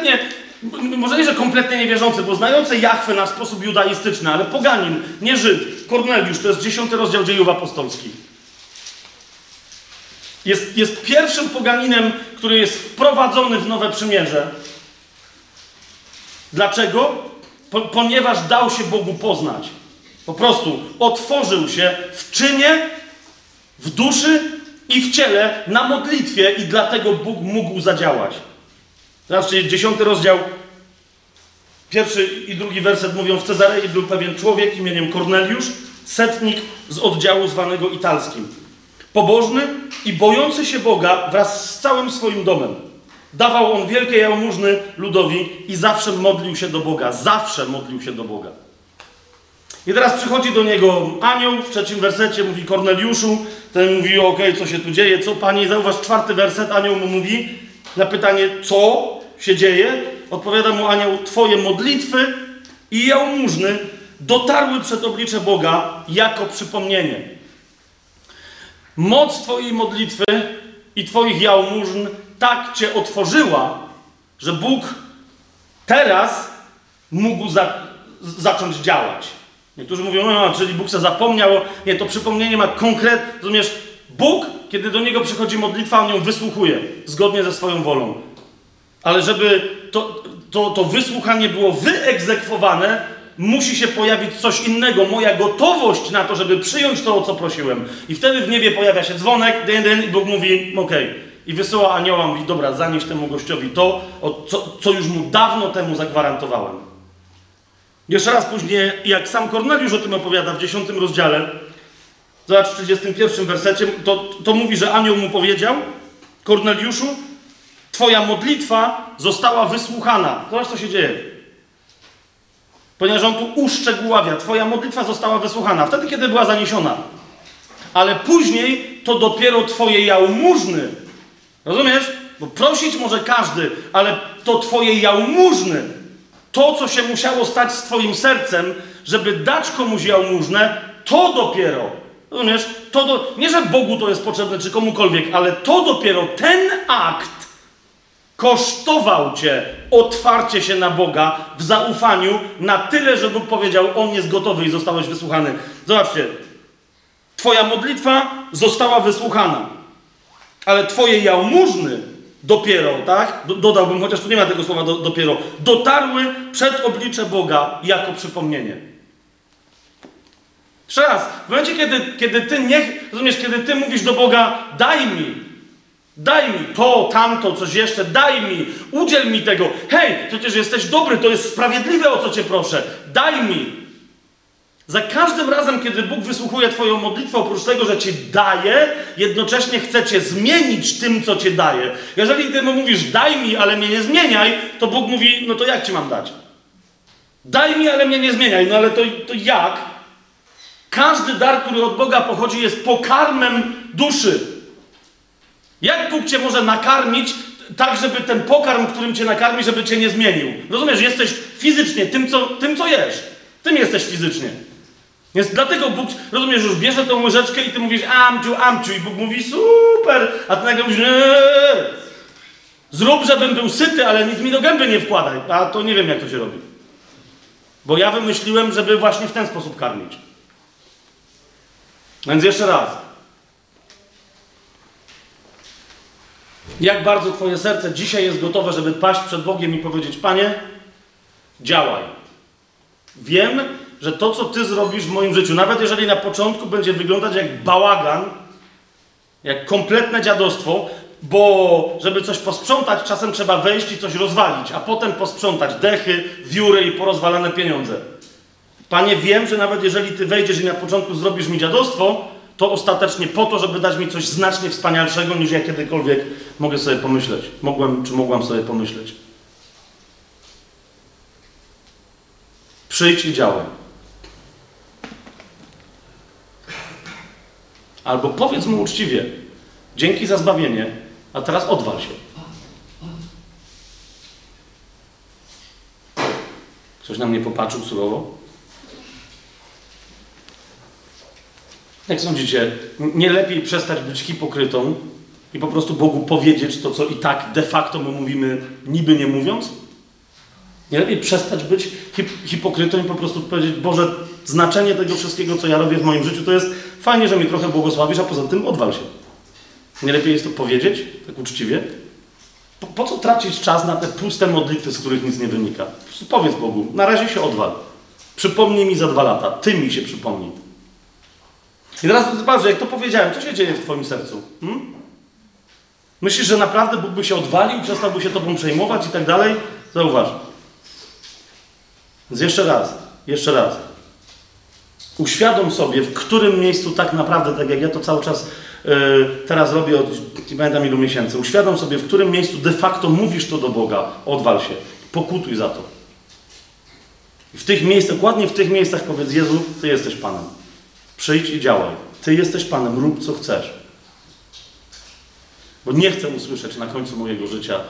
Kompletnie, może nie, że kompletnie niewierzący, bo znający Jachwę na sposób judaistyczny, ale poganin, nie Żyd, Korneliusz, to jest dziesiąty rozdział dziejów apostolskich. Jest, jest pierwszym poganinem, który jest wprowadzony w nowe przymierze. Dlaczego? Po, ponieważ dał się Bogu poznać. Po prostu otworzył się w czynie, w duszy i w ciele na modlitwie i dlatego Bóg mógł zadziałać. Zobaczcie, dziesiąty rozdział, pierwszy i drugi werset mówią, w Cezarei był pewien człowiek imieniem Korneliusz, setnik z oddziału zwanego italskim. Pobożny i bojący się Boga wraz z całym swoim domem. Dawał on wielkie jałmużny ludowi i zawsze modlił się do Boga. Zawsze modlił się do Boga. I teraz przychodzi do niego anioł w trzecim wersecie, mówi Korneliuszu, ten mówi, ok, co się tu dzieje, co Panie, zauważ czwarty werset, anioł mu mówi, na pytanie, co się dzieje, odpowiada mu anioł, twoje modlitwy i jałmużny dotarły przed oblicze Boga jako przypomnienie. Moc twojej modlitwy i twoich jałmużn tak cię otworzyła, że Bóg teraz mógł za, zacząć działać. Niektórzy mówią, no, czyli Bóg się zapomniał. Nie, to przypomnienie ma konkret, rozumiesz, Bóg, kiedy do Niego przychodzi modlitwa, On ją wysłuchuje, zgodnie ze swoją wolą. Ale żeby to, to, to wysłuchanie było wyegzekwowane, musi się pojawić coś innego. Moja gotowość na to, żeby przyjąć to, o co prosiłem. I wtedy w niebie pojawia się dzwonek, dyn, dyn, i Bóg mówi, okej. Okay. I wysyła anioła, mówi, dobra, zanieś temu gościowi to, co, co już mu dawno temu zagwarantowałem. Jeszcze raz później, jak sam Korneliusz o tym opowiada w 10 rozdziale, zobacz w 31 wersecie, to, to mówi, że anioł mu powiedział, Korneliuszu, twoja modlitwa została wysłuchana. Zobacz, co się dzieje. Ponieważ on tu uszczegóławia, twoja modlitwa została wysłuchana, wtedy, kiedy była zaniesiona. Ale później to dopiero twoje jałmużny. Rozumiesz? Bo prosić może każdy, ale to twoje jałmużny to, co się musiało stać z Twoim sercem, żeby dać komuś jałmużnę, to dopiero, rozumiesz, to do, nie, że Bogu to jest potrzebne, czy komukolwiek, ale to dopiero, ten akt kosztował Cię otwarcie się na Boga w zaufaniu na tyle, że Bóg powiedział, On jest gotowy i zostałeś wysłuchany. Zobaczcie, Twoja modlitwa została wysłuchana, ale Twoje jałmużny dopiero, tak? Dodałbym, chociaż tu nie ma tego słowa do, dopiero, dotarły przed oblicze Boga jako przypomnienie. Jeszcze raz, w momencie, kiedy, kiedy ty nie, rozumiesz, kiedy ty mówisz do Boga, daj mi, daj mi to, tamto, coś jeszcze, daj mi, udziel mi tego, hej, przecież jesteś dobry, to jest sprawiedliwe, o co cię proszę, daj mi, za każdym razem, kiedy Bóg wysłuchuje Twoją modlitwę, oprócz tego, że Ci daje, jednocześnie chce Cię zmienić tym, co Ci daje. Jeżeli Ty mu mówisz, daj mi, ale mnie nie zmieniaj, to Bóg mówi, no to jak Ci mam dać? Daj mi, ale mnie nie zmieniaj. No ale to, to jak? Każdy dar, który od Boga pochodzi, jest pokarmem duszy. Jak Bóg Cię może nakarmić, tak żeby ten pokarm, którym Cię nakarmi, żeby Cię nie zmienił? Rozumiesz, jesteś fizycznie tym, co, tym, co jesz. Tym jesteś fizycznie. Więc dlatego Bóg, rozumiesz, już bierze tą łyżeczkę i ty mówisz amciu, amciu i Bóg mówi super, a ty nagle mówisz eee, zrób, żebym był syty, ale nic mi do gęby nie wkładaj. A to nie wiem, jak to się robi. Bo ja wymyśliłem, żeby właśnie w ten sposób karmić. Więc jeszcze raz. Jak bardzo Twoje serce dzisiaj jest gotowe, żeby paść przed Bogiem i powiedzieć: Panie, działaj. Wiem, że to, co Ty zrobisz w moim życiu, nawet jeżeli na początku będzie wyglądać jak bałagan, jak kompletne dziadostwo, bo żeby coś posprzątać, czasem trzeba wejść i coś rozwalić, a potem posprzątać dechy, wióry i porozwalane pieniądze. Panie, wiem, że nawet jeżeli Ty wejdziesz i na początku zrobisz mi dziadostwo, to ostatecznie po to, żeby dać mi coś znacznie wspanialszego, niż ja kiedykolwiek mogę sobie pomyśleć. Mogłem, czy mogłam sobie pomyśleć. Przyjdź i działaj. Albo powiedz mu uczciwie, dzięki za zbawienie, a teraz odwal się. Ktoś na mnie popatrzył surowo? Jak sądzicie, nie lepiej przestać być hipokrytą i po prostu Bogu powiedzieć to, co i tak de facto my mówimy, niby nie mówiąc? Nie lepiej przestać być hip hipokrytą i po prostu powiedzieć, Boże, znaczenie tego wszystkiego, co ja robię w moim życiu, to jest fajnie, że mnie trochę błogosławisz, a poza tym odwal się. Nie lepiej jest to powiedzieć, tak uczciwie? Po, po co tracić czas na te puste modlitwy, z których nic nie wynika? Po prostu powiedz Bogu, na razie się odwal. Przypomnij mi za dwa lata, Ty mi się przypomnij. I teraz zobacz, jak to powiedziałem, co się dzieje w Twoim sercu? Hmm? Myślisz, że naprawdę Bóg by się odwalił, przestałby się Tobą przejmować i tak dalej? Zauważ. Więc jeszcze raz, jeszcze raz. Uświadom sobie, w którym miejscu tak naprawdę, tak jak ja to cały czas yy, teraz robię od nie pamiętam ilu miesięcy, uświadom sobie, w którym miejscu de facto mówisz to do Boga, odwal się, pokutuj za to. W tych miejscach, dokładnie w tych miejscach powiedz, Jezu, Ty jesteś Panem. Przyjdź i działaj. Ty jesteś Panem, rób co chcesz. Bo nie chcę usłyszeć na końcu mojego życia,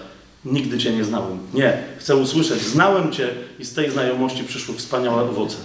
nigdy Cię nie znałem. Nie, chcę usłyszeć, znałem Cię i z tej znajomości przyszły wspaniałe owoce.